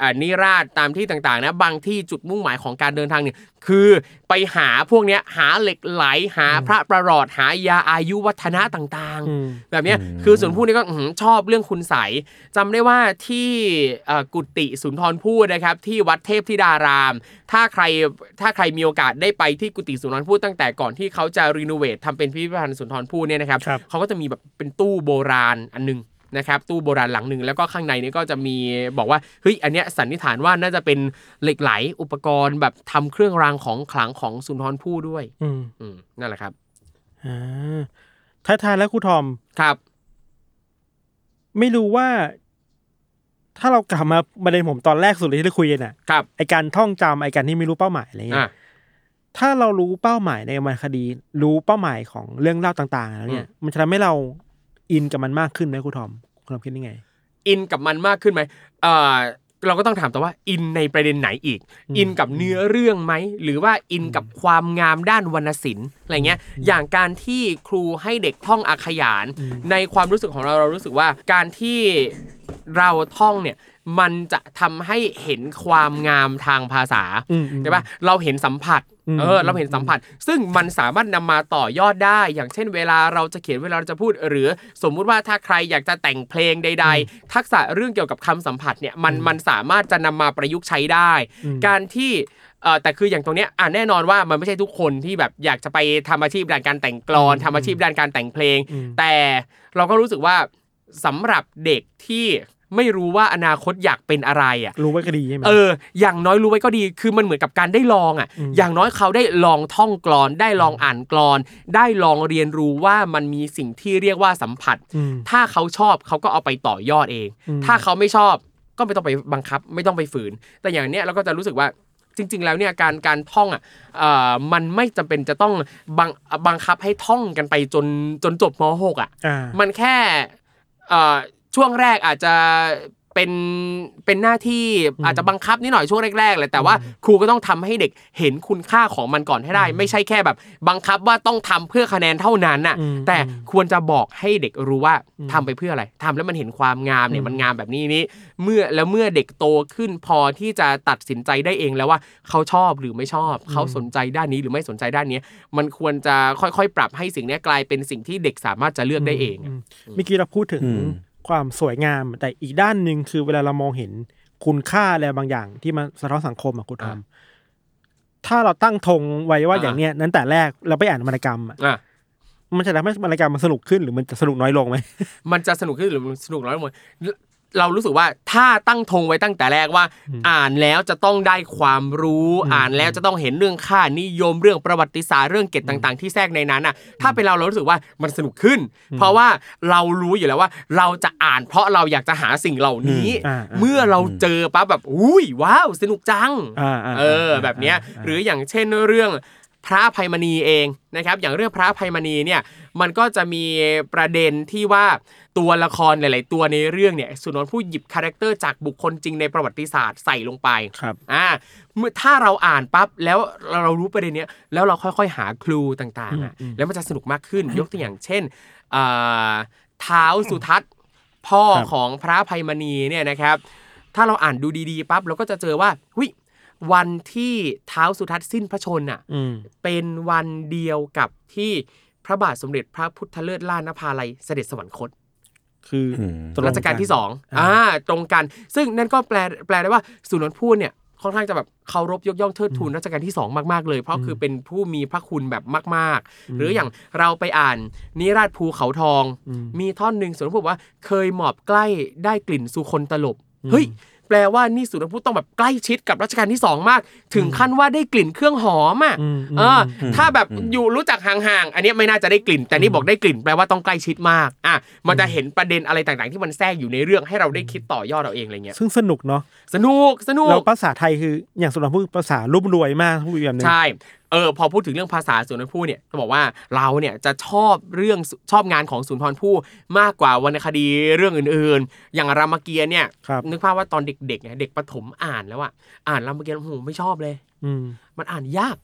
อ่านิราชตามที่ต่างๆนะบางที่จุดมุ่งหมายของการเดินทางเนี่ยคือไปหาพวกเนี้ยหาเหล็กไหลหาพระประหลอดหายาอายุวัฒนะต่างอืมๆแบบเนี้ยคือส่วนผู้นี้ก็อื้อหือชอบเรื่องคุณใสยจำได้ว่าที่เอ่อกุฏิสุนทรภู่นะครับที่วัดเทพธิดาราม ถ้าใครถ้าใครมีโอกาสได้ไปที่กุฏิสุนทรภู่ตั้งแต่ก่อนที่เขาจะรีโนเวททำเป็นพิพิธภัณฑ์สุนทรภู่เนี่ยนะครับครับ เขาก็จะมีแบบเป็นตู้โบราณอันหนึงนะครับตู้โบราณหลังหนึ่งแล้วก็ข้างในนี้ก็จะมีบอกว่าเฮ้ยอันเนี้ยสันนิษฐานว่าน่าจะเป็นเหล็กไหลอุปกรณ์แบบทำเครื่องรางของขลังของสุนทรภู่ด้วยอืมอืมนั่นแหละครับอ่าท้ายๆแล้วครูทอม ครับ ไม่รู้ว่า ถ้าเรากลับมาประเด็นผมตอนแรกสุดเลยที่เราคุยกันอะครับไอการท่องจำไอการที่ไม่รู้เป้าหมายอะไรเงี้อะย ถ้าเรารู้เป้าหมายในวรรณคดี รู้เป้าหมายของเรื่องเล่าต่างๆแล้วเนี่ย มันจะทำให้เราอินกับมันมากขึ้นไหมครูทอมครูทอมคิดยังไง อินกับมันมากขึ้นไหมเอ่อเราก็ต้องถามต่อว่าอินในประเด็นไหนอีก อินกับเนื้อเรื่องไหมหรือว่าอินกับความงามด้านวรรณศิลป์อะไรเงี้ยอย่างการที่ครูให้เด็กท่องอาขยาน ในความรู้สึกของเราเรารู้สึกว่าการที่เราท่องเนี่ยมันจะทำให้เห็นความงามทางภาษาอืมอืมใช่ปะเราเห็นสัมผัสอืม เออเราเห็นสัมผัส ซึ่งมันสามารถนำมาต่อยอดได้ อย่างเช่น เวลาเราจะเขียนเวลาเราจะพูด หรือสมมุติว่าถ้าใครอยากจะแต่งเพลงใด ๆ ทักษะเรื่องเกี่ยวกับคำสัมผัสเนี่ยมันมันสามารถจะนำมาประยุกต์ใช้ได้ การที่เออแต่คืออย่างตรงเนี้ยอะแน่นอนว่ามันไม่ใช่ทุกคนที่แบบอยากจะไปทำอาชีพด้านการแต่งกลอนทำอาชีพด้านการแต่งเพลง แต่เราก็รู้สึกว่าสำหรับเด็กที่ ไม่รู้ว่าอนาคตอยากเป็นอะไรอะรู้ไว้ก็ดีใช่ไหมเอออย่างน้อยรู้ไว้ก็ดีคือมันเหมือนกับการได้ลองอะ อย่างน้อยเขาได้ลองท่องกลอน ได้ลองอ่านกลอน ได้ลองเรียนรู้ว่ามันมีสิ่งที่เรียกว่าสัมผัสมถ้าเขาชอบเขาก็เอาไปต่อยอดเองอืมถ้าเขาไม่ชอบก็ไม่ต้องไปบังคับ ไม่ต้องไปฝืน แต่อย่างเนี้ยเราก็จะรู้สึกว่าจริง ๆ แล้วเนี่ยการการท่องอะเอ่อมันไม่จำเป็นจะต้องบังบังคับให้ท่องกันไปจนจนจบม .6 อะอ่ามันแค่เอ่อ ช่วงแรกอาจจะเป็นเป็นหน้าที่อาจจะบังคับนิดหน่อยช่วงแรกๆเลยแต่ว่าครูก็ต้องทำให้เด็กเห็นคุณค่าของมันก่อนให้ได้ ไม่ใช่แค่แบบ บังคับว่าต้องทำเพื่อคะแนนเท่านั้นน่ะอืมแต่ควรจะบอกให้เด็กรู้ว่าทำไปเพื่ออะไรทำแล้วมันเห็นความงามเนี่ยมันงามแบบนี้นี้เมื่อแล้วเมื่อเด็กโตขึ้นพอที่จะตัดสินใจได้เองแล้วว่า เขาชอบหรือไม่ชอบ เขาสนใจด้านนี้หรือไม่สนใจด้านนี้ มันควรจะค่อยๆ ปรับให้สิ่งเนี้ยกลายเป็นสิ่งที่เด็กสามารถจะเลือกได้เองมเมื่อกี้เราพูดถึงอืม ความสวยงาม แต่อีกด้านหนึ่งคือเวลาเรามองเห็นคุณค่าอะไรบางอย่าง ที่มันสะท้อนสังคมอะคุณทอมถ้าเราตั้งธงไว้ว่าอ่าอย่างเนี้ยนั้นแต่แรกเราไปอ่านวรรณกรรมอะอะมันจะทำให้วรรณกรรมมันสนุกขึ้นหรือมันจะสนุกน้อยลงไหมมันจะสนุกขึ้นหรือมันสนุกน้อยลง เรารู้สึกว่าถ้าตั้งธงไว้ตั้งแต่แรกว่า อ่านแล้วจะต้องได้ความรู้ อ่านแล้วจะต้องเห็นเรื่องค่านิยมเรื่องประวัติศาสตร์เรื่องเกตต่างๆ ที่แทรกในนั้นอะ ถ้าเป็นเราเรารู้สึกว่ามันสนุกขึ้น เพราะว่าเรารู้อยู่แล้วว่า เราจะอ่านเพราะเราอยากจะหาสิ่งเหล่านี้อ่าอ่าเมื่อเราเจอปั๊บแบบอุ้ยว้าวสนุกจังอ่าอ่าเออแบบเนี้ยหรืออย่างเช่นเรื่องพระอภัยมณีเองนะครับ อย่างเรื่องพระอภัยมณีเนี่ยมันก็จะมีประเด็นที่ว่า ตัวละครหลาย ๆ ตัวในเรื่องเนี่ยสุนทรภู่หยิบ character จากบุคคลจริงในประวัติศาสตร์ใส่ลงไปครับอ่าเมื่อถ้าเราอ่านปั๊บแล้วเรารู้ประเด็นเนี้ยแล้วเราค่อย ๆ หาคลูต่างๆอะแล้วมันจะสนุกมากขึ้นยกตัวอย่างเช่นอ่าเท้าสุทัศน์พ่อครับของพระอภัยมณีเนี่ยนะครับ ถ้าเราอ่านดูดี ๆ ปั๊บเราก็จะเจอว่าหุยวันที่เท้าสุทัศน์สิ้นพระชนอะอืมเป็นวันเดียวกับที่พระบาทสมเด็จพระพุทธเลิศล่านภาลัยเสด็จสวรรคต คืออมตงรัชกาลที่สองอ่าอ่าตรงกัน ซึ่งนั่นก็แปลแปลได้ว่าสุนทรภู่เนี่ยค่อนข้างจะแบบเคารพยกย่องเทิดทูนรัชกาลที่สองมากๆเลย เพราะคือเป็นผู้มีพระคุณแบบมาก ๆ หรืออย่างเราไปอ่านนิราชภูเขาทอง มีท่อนหนึ่งสุนทรภู่บอกว่าเคยหมอบใกล้ได้กลิ่นสุคนตลบเฮ้ย แปลว่านี่สุนทรภู่ต้องแบบใกล้ชิดกับรัชกาลที่สองมาก ถึงขั้นว่าได้กลิ่นเครื่องหอมอะอืมอืมเอออ ถ้าแบบอยู่รู้จักห่างๆอันเนี้ยไม่น่าจะได้กลิ่น แต่นี่บอกได้กลิ่นแปลว่าต้องใกล้ชิดมากอะมันจะเห็นประเด็นอะไรต่างๆ ที่มันแทรกอยู่ในเรื่องให้เราได้คิดต่อยอดเราเองอะไรเงี้ยซึ่งสนุกเนาะสนุกสนุกแล้วภาษาไทยคืออย่างสุนทรภู่ภาษารุ่มรวยมากพูดแบบนึงใช่ เออพอพูดถึงเรื่องภาษาสุนทรภู่เนี่ยจะบอกว่าเราเนี่ยจะชอบเรื่องชอบงานของสุนทรภู่มากกว่าวรรณคดีเรื่องอื่นๆ อย่างรามเกียรติ์เนี่ยครับนึกภาพว่าตอนเด็กๆเนี่ยเด็กประถมอ่านแล้วอะอ่านรามเกียรติ์โอ้โหไม่ชอบเลยอืมมันอ่านยาก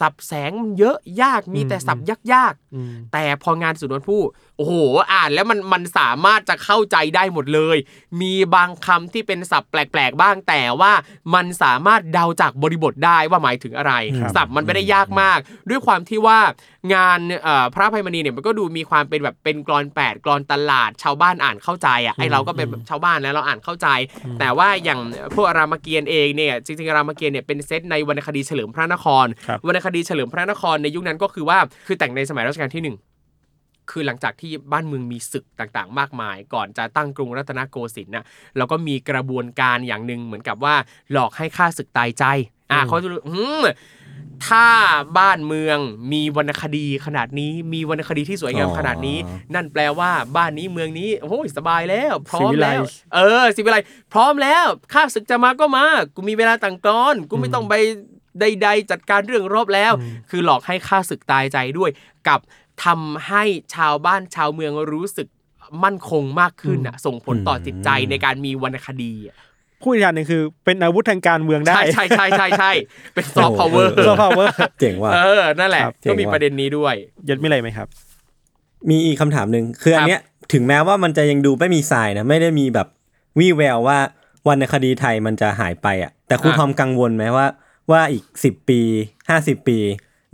สับแสงมันเยอะยากมีแต่สับยากๆอืมแต่พองานสุนทรภู่โอ้โห อ่านแล้วมันมันสามารถจะเข้าใจได้หมดเลย มีบางคำที่เป็นศัพท์แปลกๆบ้าง แต่ว่ามันสามารถเดาจากบริบทได้ว่าหมายถึงอะไรครับศัพท์มันไม่ได้ยากมาก ด้วยความที่ว่างานเอ่อพระอภัยมณีเนี่ยมันก็ดูมีความเป็นแบบเป็นกรอนแปดกรอนตลาด ชาวบ้านอ่านเข้าใจอะไอเราก็เป็นแบบชาวบ้านแล้วเราอ่านเข้าใจ แต่ว่าอย่างพวกรามเกียรติ์เองเนี่ยจริงๆรามเกียรติ์เนี่ยเป็นเซตในวรรณคดีเฉลิมพระนครครับวรรณคดีเฉลิมพระนครในยุคนั้นก็คือว่าคือแต่งในสมัยรัชกาลที่หนึ่งคือหลังจากที่บ้านเมืองมีศึกต่างๆ มากมาย ก่อนจะตั้งกรุงรัตนโกสินทร์นะแล้วก็มีกระบวนการอย่างหนึ่งเหมือนกับว่าหลอกให้ข้าศึกตายใจอะเขาจะรู้อืม ถ้าบ้านเมืองมีวรรณคดีขนาดนี้ มีวรรณคดีที่สวยงามขนาดนี้อ๋อนั่นแปลว่าบ้านนี้เมืองนี้โอ้ยสบายแล้ว พร้อมแล้ว Civilize เออสิวิไลพร้อมแล้วข้าศึกจะมาก็มา กูมีเวลาต่างกรอนกูไม่ต้องไปใด ๆ จัดการเรื่องรบแล้ว คือหลอกให้ข้าศึกตายใจด้วย กับทำให้ชาวบ้านชาวเมืองรู้สึกมั่นคงมากขึ้นอะส่งผลต่อจิตใจในการมีวรรณคดีอะ พูดอีกอย่างหนึ่งคือ เป็นอาวุธทางการเมืองได้ ใช่ใช่ใช่ใช่ใช่เป็น soft power โอ้ soft power เจ๋งว่ะเออนั่นแหละครับก็มีประเด็นนี้ด้วยยัดไม่อะไรไหมครับ มีอีกคำถามหนึ่งคืออันเนี้ยถึงแม้ว่ามันจะยังดูไม่มีทรายนะไม่ได้มีแบบวี่แววว่าวรรณคดีไทยมันจะหายไปอะ แต่ครูอะทอมกังวลไหมว่า ว่าอีกสิบปีห้าสิบปี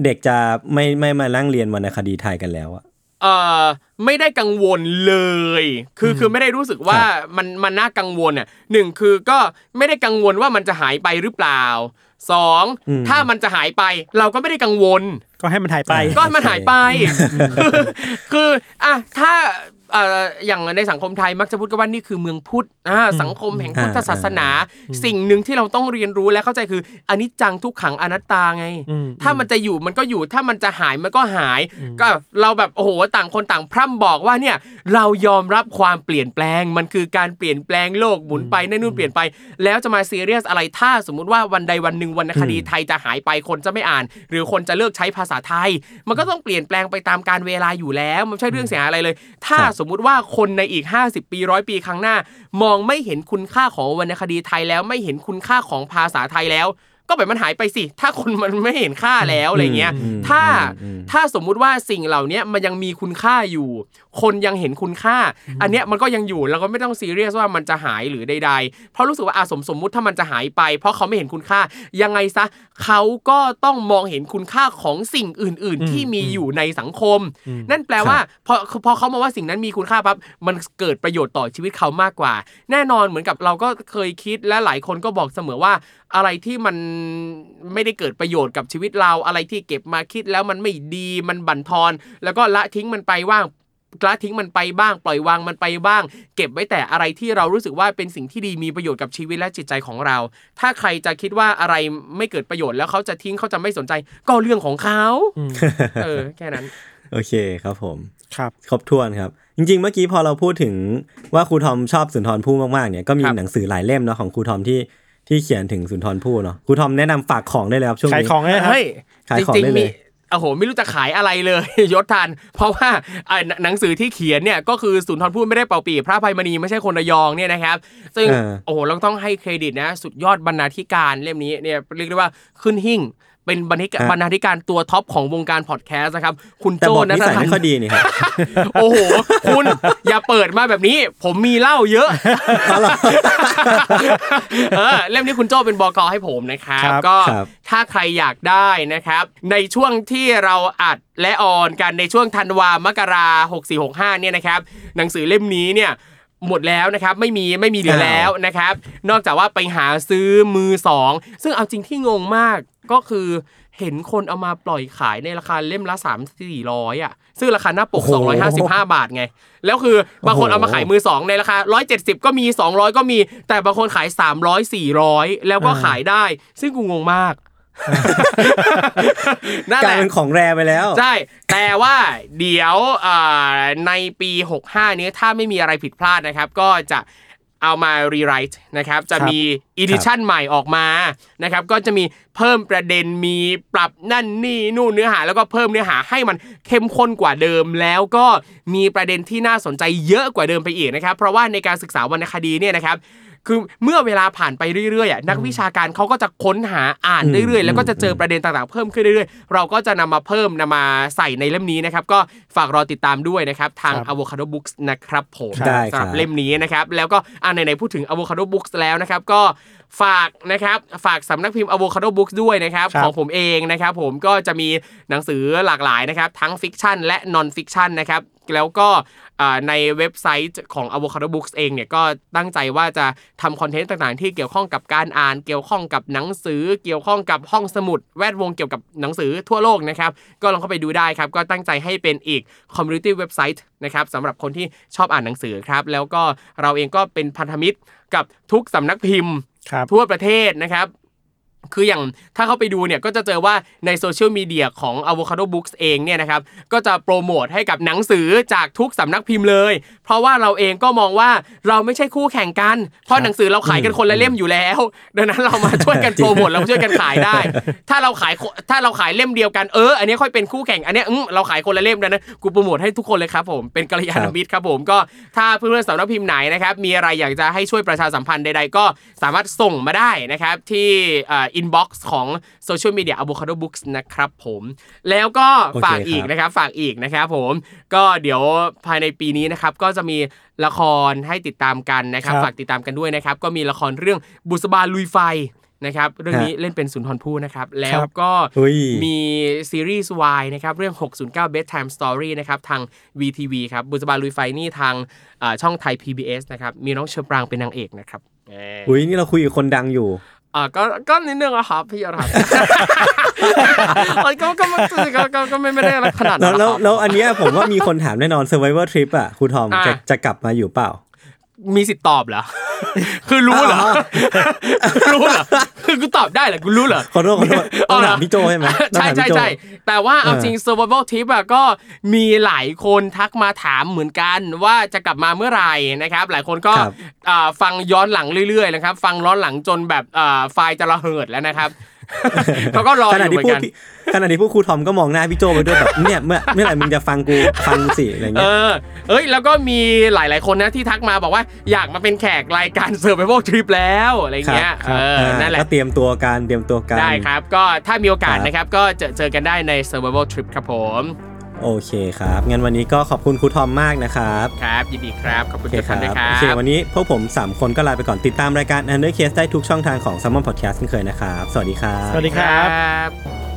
เด็กจะไม่ไม่มานั่งเรียนวรรณคดีไทยกันแล้วอะ เออไม่ได้กังวลเลย คือคือไม่ได้รู้สึกว่ามันมันน่ากังวลอะหนึ่งคือก็ไม่ได้กังวลว่ามันจะหายไปหรือเปล่าสองอืมถ้ามันจะหายไปเราก็ไม่ได้กังวล ก็ให้มันหายไป ก็มันหายไป คือคืออะถ้าเอ่ออย่างในสังคมไทยมักจะพูดกันว่านี่คือเมืองพุทธอ่าสังคมแห่งพุทธศาสนา สิ่งหนึ่งที่เราต้องเรียนรู้และเข้าใจคืออนิจจังทุกขังอนัตตาไงอืมถ้ามันจะอยู่มันก็อยู่ถ้ามันจะหายมันก็หาย ก็เราแบบโอ้โหต่างคนต่างพร่ำบอกว่าเนี่ยเรายอมรับความเปลี่ยนแปลง มันคือการเปลี่ยนแปลงโลกหมุนไปนั่นนู่นเปลี่ยนไป แล้วจะมาซีเรียสอะไรถ้าสมมุติว่าวันใดวันหนึ่งวรรณคดีไทยจะหายไปคนจะไม่อ่าน หรือคนจะเลิกใช้ภาษาไทย มันก็ต้องเปลี่ยนแปลงไปตามการเวลาอยู่แล้ว มันไม่ใช่เรื่องเสียหายอะไรเลย ถ้าครับสมมุติว่าคนในอีก 50 ปีร้อยปีข้างหน้า มองไม่เห็นคุณค่าของวรรณคดีไทยแล้วไม่เห็นคุณค่าของภาษาไทยแล้ว ก็แบบมันหายไปสิ ถ้าคนมันไม่เห็นค่าแล้วอะไรเงี้ยอืมถ้าอืมถ้าสมมุติว่าสิ่งเหล่านี้มันยังมีคุณค่าอยู่ คนยังเห็นคุณค่า อันเนี้ยมันก็ยังอยู่เราก็ไม่ต้องซีเรียสว่ามันจะหายหรือใด ๆ เพราะรู้สึกว่าอาสมสมมุติถ้ามันจะหายไป เพราะเขาไม่เห็นคุณค่า ยังไงซะเขาก็ต้องมองเห็นคุณค่าของสิ่งอื่น ๆ ที่มีอยู่ในสังคม นั่นแปลว่าพอพอเขามองว่าสิ่งนั้นมีคุณค่าปั๊บมันเกิดประโยชน์ต่อชีวิตเขามากกว่า แน่นอนเหมือนกับเราก็เคยคิดและหลายคนก็บอกเสมอว่า อะไรที่มันไม่ได้เกิดประโยชน์กับชีวิตเราอะไรที่เก็บมาคิดแล้วมันไม่ดีมันบั่นทอน แล้วก็ละทิ้งมันไปว่างละทิ้งมันไปบ้าง ปล่อยวางมันไปบ้าง เก็บไว้แต่อะไรที่เรารู้สึกว่าเป็นสิ่งที่ดีมีประโยชน์กับชีวิตและจิตใจของเรา ถ้าใครจะคิดว่าอะไรไม่เกิดประโยชน์แล้วเขาจะทิ้งเขาจะไม่สนใจ ก็เรื่องของเขาเออแค่นั้น โอเคครับผมครับครบถ้วนครับ จริง ๆ เมื่อกี้พอเราพูดถึงว่าครูทอมชอบสุนทรภู่มากๆเนี่ยก็มีครับหนังสือหลายเล่มเนาะของครูทอมที่ ที่เขียนถึงสุนทรภู่เนาะครูทอมแนะนำฝากของได้เลยครับช่วงขายนี้ของให้นะครับเฮ้ยขายจของริงได้ๆเลมียโอ้โหไม่รู้จะขายอะไรเลยยศทัน เพราะว่าอ่าหนัหนังสือที่เขียนเนี่ยก็คือสุนทรภู่ไม่ได้เป่าปีพระอภัยมณีไม่ใช่คนระยองเนี่ยนะครับซึ่งเออโอ้โหเราต้องให้เครดิตนะ สุดยอดบรรณาธิการเล่มนี้เนี่ยเรียกได้ว่าขึ้นหิ้ง เป็นบรรณาธิการฮะบรรณาธิการตัว top ของวงการพอดแคสต์นะครับ คุณแต่โจบทนันิทสัยธันไม่ค่อยดีนี่ครับโอ้โห คุณอย่าเปิดมาแบบนี้ ผมมีเหล้าเยอะเออเล่มนี้คุณโจ้เป็นบอกอให้ผมนะครับครับก็ครับถ้าใครอยากได้นะครับ ในช่วงที่เราอัดและออนกันในช่วงธันวามกราหกสี่หกห้าเนี่ยนะครับ หนังสือเล่มนี้เนี่ยหมดแล้วนะครับไม่มีไม่มีเหลือแล้วนะครับ นอกจากว่าไปหาซื้อมือสองซึ่งเอาจริงที่งงมาก ก็คือเห็นคนเอามาปล่อยขายในราคาเล่มละ3 4 0 0อะซึ่งราคาหน้าปกโอ้โห255 บาทไง แล้วคือบางคนเอามาขายมือสองในราคา 170 ก็มี 200 ก็มี แต่บางคนขาย 300 400 แล้วก็ขายได้ ซึ่งกูงงมากนั่นกแหลายละเป็นของแรไปแล้ว ใช่ แต่ว่าเดี๋ยวอ่าในปี 65 นี้ถ้าไม่มีอะไรผิดพลาดนะครับ ก็จะ เอามา rewrite นะครับจะมี edition ใหม่ออกมานะครับก็จะมีเพิ่มประเด็นมีปรับนั่นนี่นู่นเนื้อหา แล้วก็เพิ่มเนื้อหาให้มันเข้มข้นกว่าเดิม แล้วก็มีประเด็นที่น่าสนใจเยอะกว่าเดิมไปอีกนะครับ เพราะว่าในการศึกษาวรรณคดีเนี่ยนะครับ คือเมื่อเวลาผ่านไปเรื่อยๆอะนักวิชาการเขาก็จะค้นหาอ่านเรื่อยๆ แล้วก็จะเจอประเด็นต่างๆเพิ่มขึ้นเรื่อยๆ เราก็จะนำมาเพิ่มนำมาใส่ในเล่มนี้นะครับก็ฝากรอติดตามด้วยนะครับทางครับ Avocado Books นะครับผมได้ครับสำหรับเล่มนี้นะครับแล้วก็อ่าไหนๆพูดถึง Avocado Books แล้วนะครับก็ฝากนะครับฝากสำนักพิมพ์ Avocado Books ด้วยนะครับครับของผมเองนะครับผมก็จะมีหนังสือหลากหลายนะครับทั้ง fiction และ non-fiction นะครับแล้วก็อ่า ในเว็บไซต์ของ Avocado Books เองเนี่ยก็ตั้งใจว่าจะทำ content ต่างๆ ที่เกี่ยวข้องกับการอ่าน เกี่ยวข้องกับหนังสือ เกี่ยวข้องกับห้องสมุด แวดวงเกี่ยวกับหนังสือทั่วโลกนะครับ ก็ลองเข้าไปดูได้ครับ ก็ตั้งใจให้เป็นอีก community เว็บไซต์นะครับสำหรับคนที่ชอบอ่านหนังสือครับ แล้วก็เราเองก็เป็นพันธมิตรกับทุกสำนักพิมพ์ครับทั่วประเทศนะครับ คืออย่างถ้าเข้าไปดูเนี่ยก็จะเจอว่าในโซเชียลมีเดียของ Avocado Books เองเนี่ยนะครับก็จะโปรโมทให้กับหนังสือจากทุกสำนักพิมพ์เลย เพราะว่าเราเองก็มองว่าเราไม่ใช่คู่แข่งกัน เพราะหนังสือเราขายกันคนละเล่มอยู่แล้ว ดังนั้นเรามาช่วยกันโปรโมทแล้วช่วยกันขายได้ ถ้าเราขายถ้าเราขายเล่มเดียวกันเออ อันนี้ค่อยเป็นคู่แข่งอันนี้เราขายคนละเล่มดังนั้นกูโปรโมทให้ทุกคนเลยครับผมเป็นกัลยาณมิตรครับผมก็ถ้าเพื่อนๆสำนักพิมพ์ไหนนะครับมีอะไรอยากจะให้ช่วยประชาสัมพันธ์ใด ๆ ก็สามารถส่งมาได้นะครับที่ inbox ของโซเชียลมีเดีย Avocado Books นะครับผมแล้วก็โอเคฝากอีกครับนะครับฝากอีกนะครับผมก็เดี๋ยวภายในปีนี้นะครับก็จะมีละครให้ติดตามกันนะครับครับฝากติดตามกันด้วยนะครับก็มีละครเรื่องบุษบาลุยไฟนะครับเรื่องนี้เล่นเป็นสุนทรภู่นะครับแล้วก็เฮ้ยมีซีรีส์ Y นะครับเรื่อง 609 Bedtime Story นะครับทาง VTV ครับบุษบาลุยไฟนี่ทางอ่าช่องไทย PBS นะครับมีน้องเชอปรางเป็นนางเอกนะครับเอ่ออุ้ยนี่เราคุยกับคนดังอยู่ อ่าก็ก็นิดนึงอะครับพี่อรหันต์เอ้ยก็ก็ก็ก็ก็ก็ไม่ไม่ได้อะไรขนาดแล้นั้วนแล้วนะครับแล้วอันเนี้ยผมว่ามีคนถามแน่นอน Survivor Trip อะครูทอมอะจะจะกลับมาอยู่เปล่า มีสิทธิ์ตอบเหรอ คือรู้เหรอ รู้เหรอ คือกูตอบได้เหรอ กูรู้เหรอ ขอโทษขอโทษต้องถามพี่โจใช่ไหมต้องใช่ถามใช่พี่โจใช่ แต่ว่าเอาเออจริง survival tip อะก็มีหลายคนทักมาถามเหมือนกันว่าจะกลับมาเมื่อไหร่นะครับ หลายคนก็ครับอ่าฟังย้อนหลังเรื่อยๆนะครับ ฟังย้อนหลังจนแบบอ่าไฟล์จะระเหิดแล้วนะครับ เขาก็รอขอณะยู่เหมือนที่พูดกันพี่ขณะที่พูดครูทอมก็มองหน้าพี่โจไปด้วยแบบเนี่ยเมื่อเมื่อไหร่มึงจะฟังกูฟังสิอะไรเอเงี้ยอเอ้ยแล้วก็มีหลาย ๆคนนะที่ทักมาบอกว่าอยากมาเป็นแขกรายการ survival trip แล้วอะไรเงี้ยครับเออนั่นแหละก็เตรียมตัวการเตรียมตัวกันได้ครับ ก็ถ้ามีโอกาสครับนะครับก็เจอเจอกันได้ใน survival trip ครับผม โอเคครับ งั้นวันนี้ก็ขอบคุณครูทอมมากนะครับ ครับ ยินดีครับ ขอบคุโอณเคทุกคท่ารันบนะครัโอเคบวันนี้พวกผม 3 คนก็ลาไปก่อนติดตามรายการ Under Case ได้ทุกช่องทางของ s ซ m m o n Podcast เช่นเคยนะครับ สวัสดีครับ สวัสดีครับครับ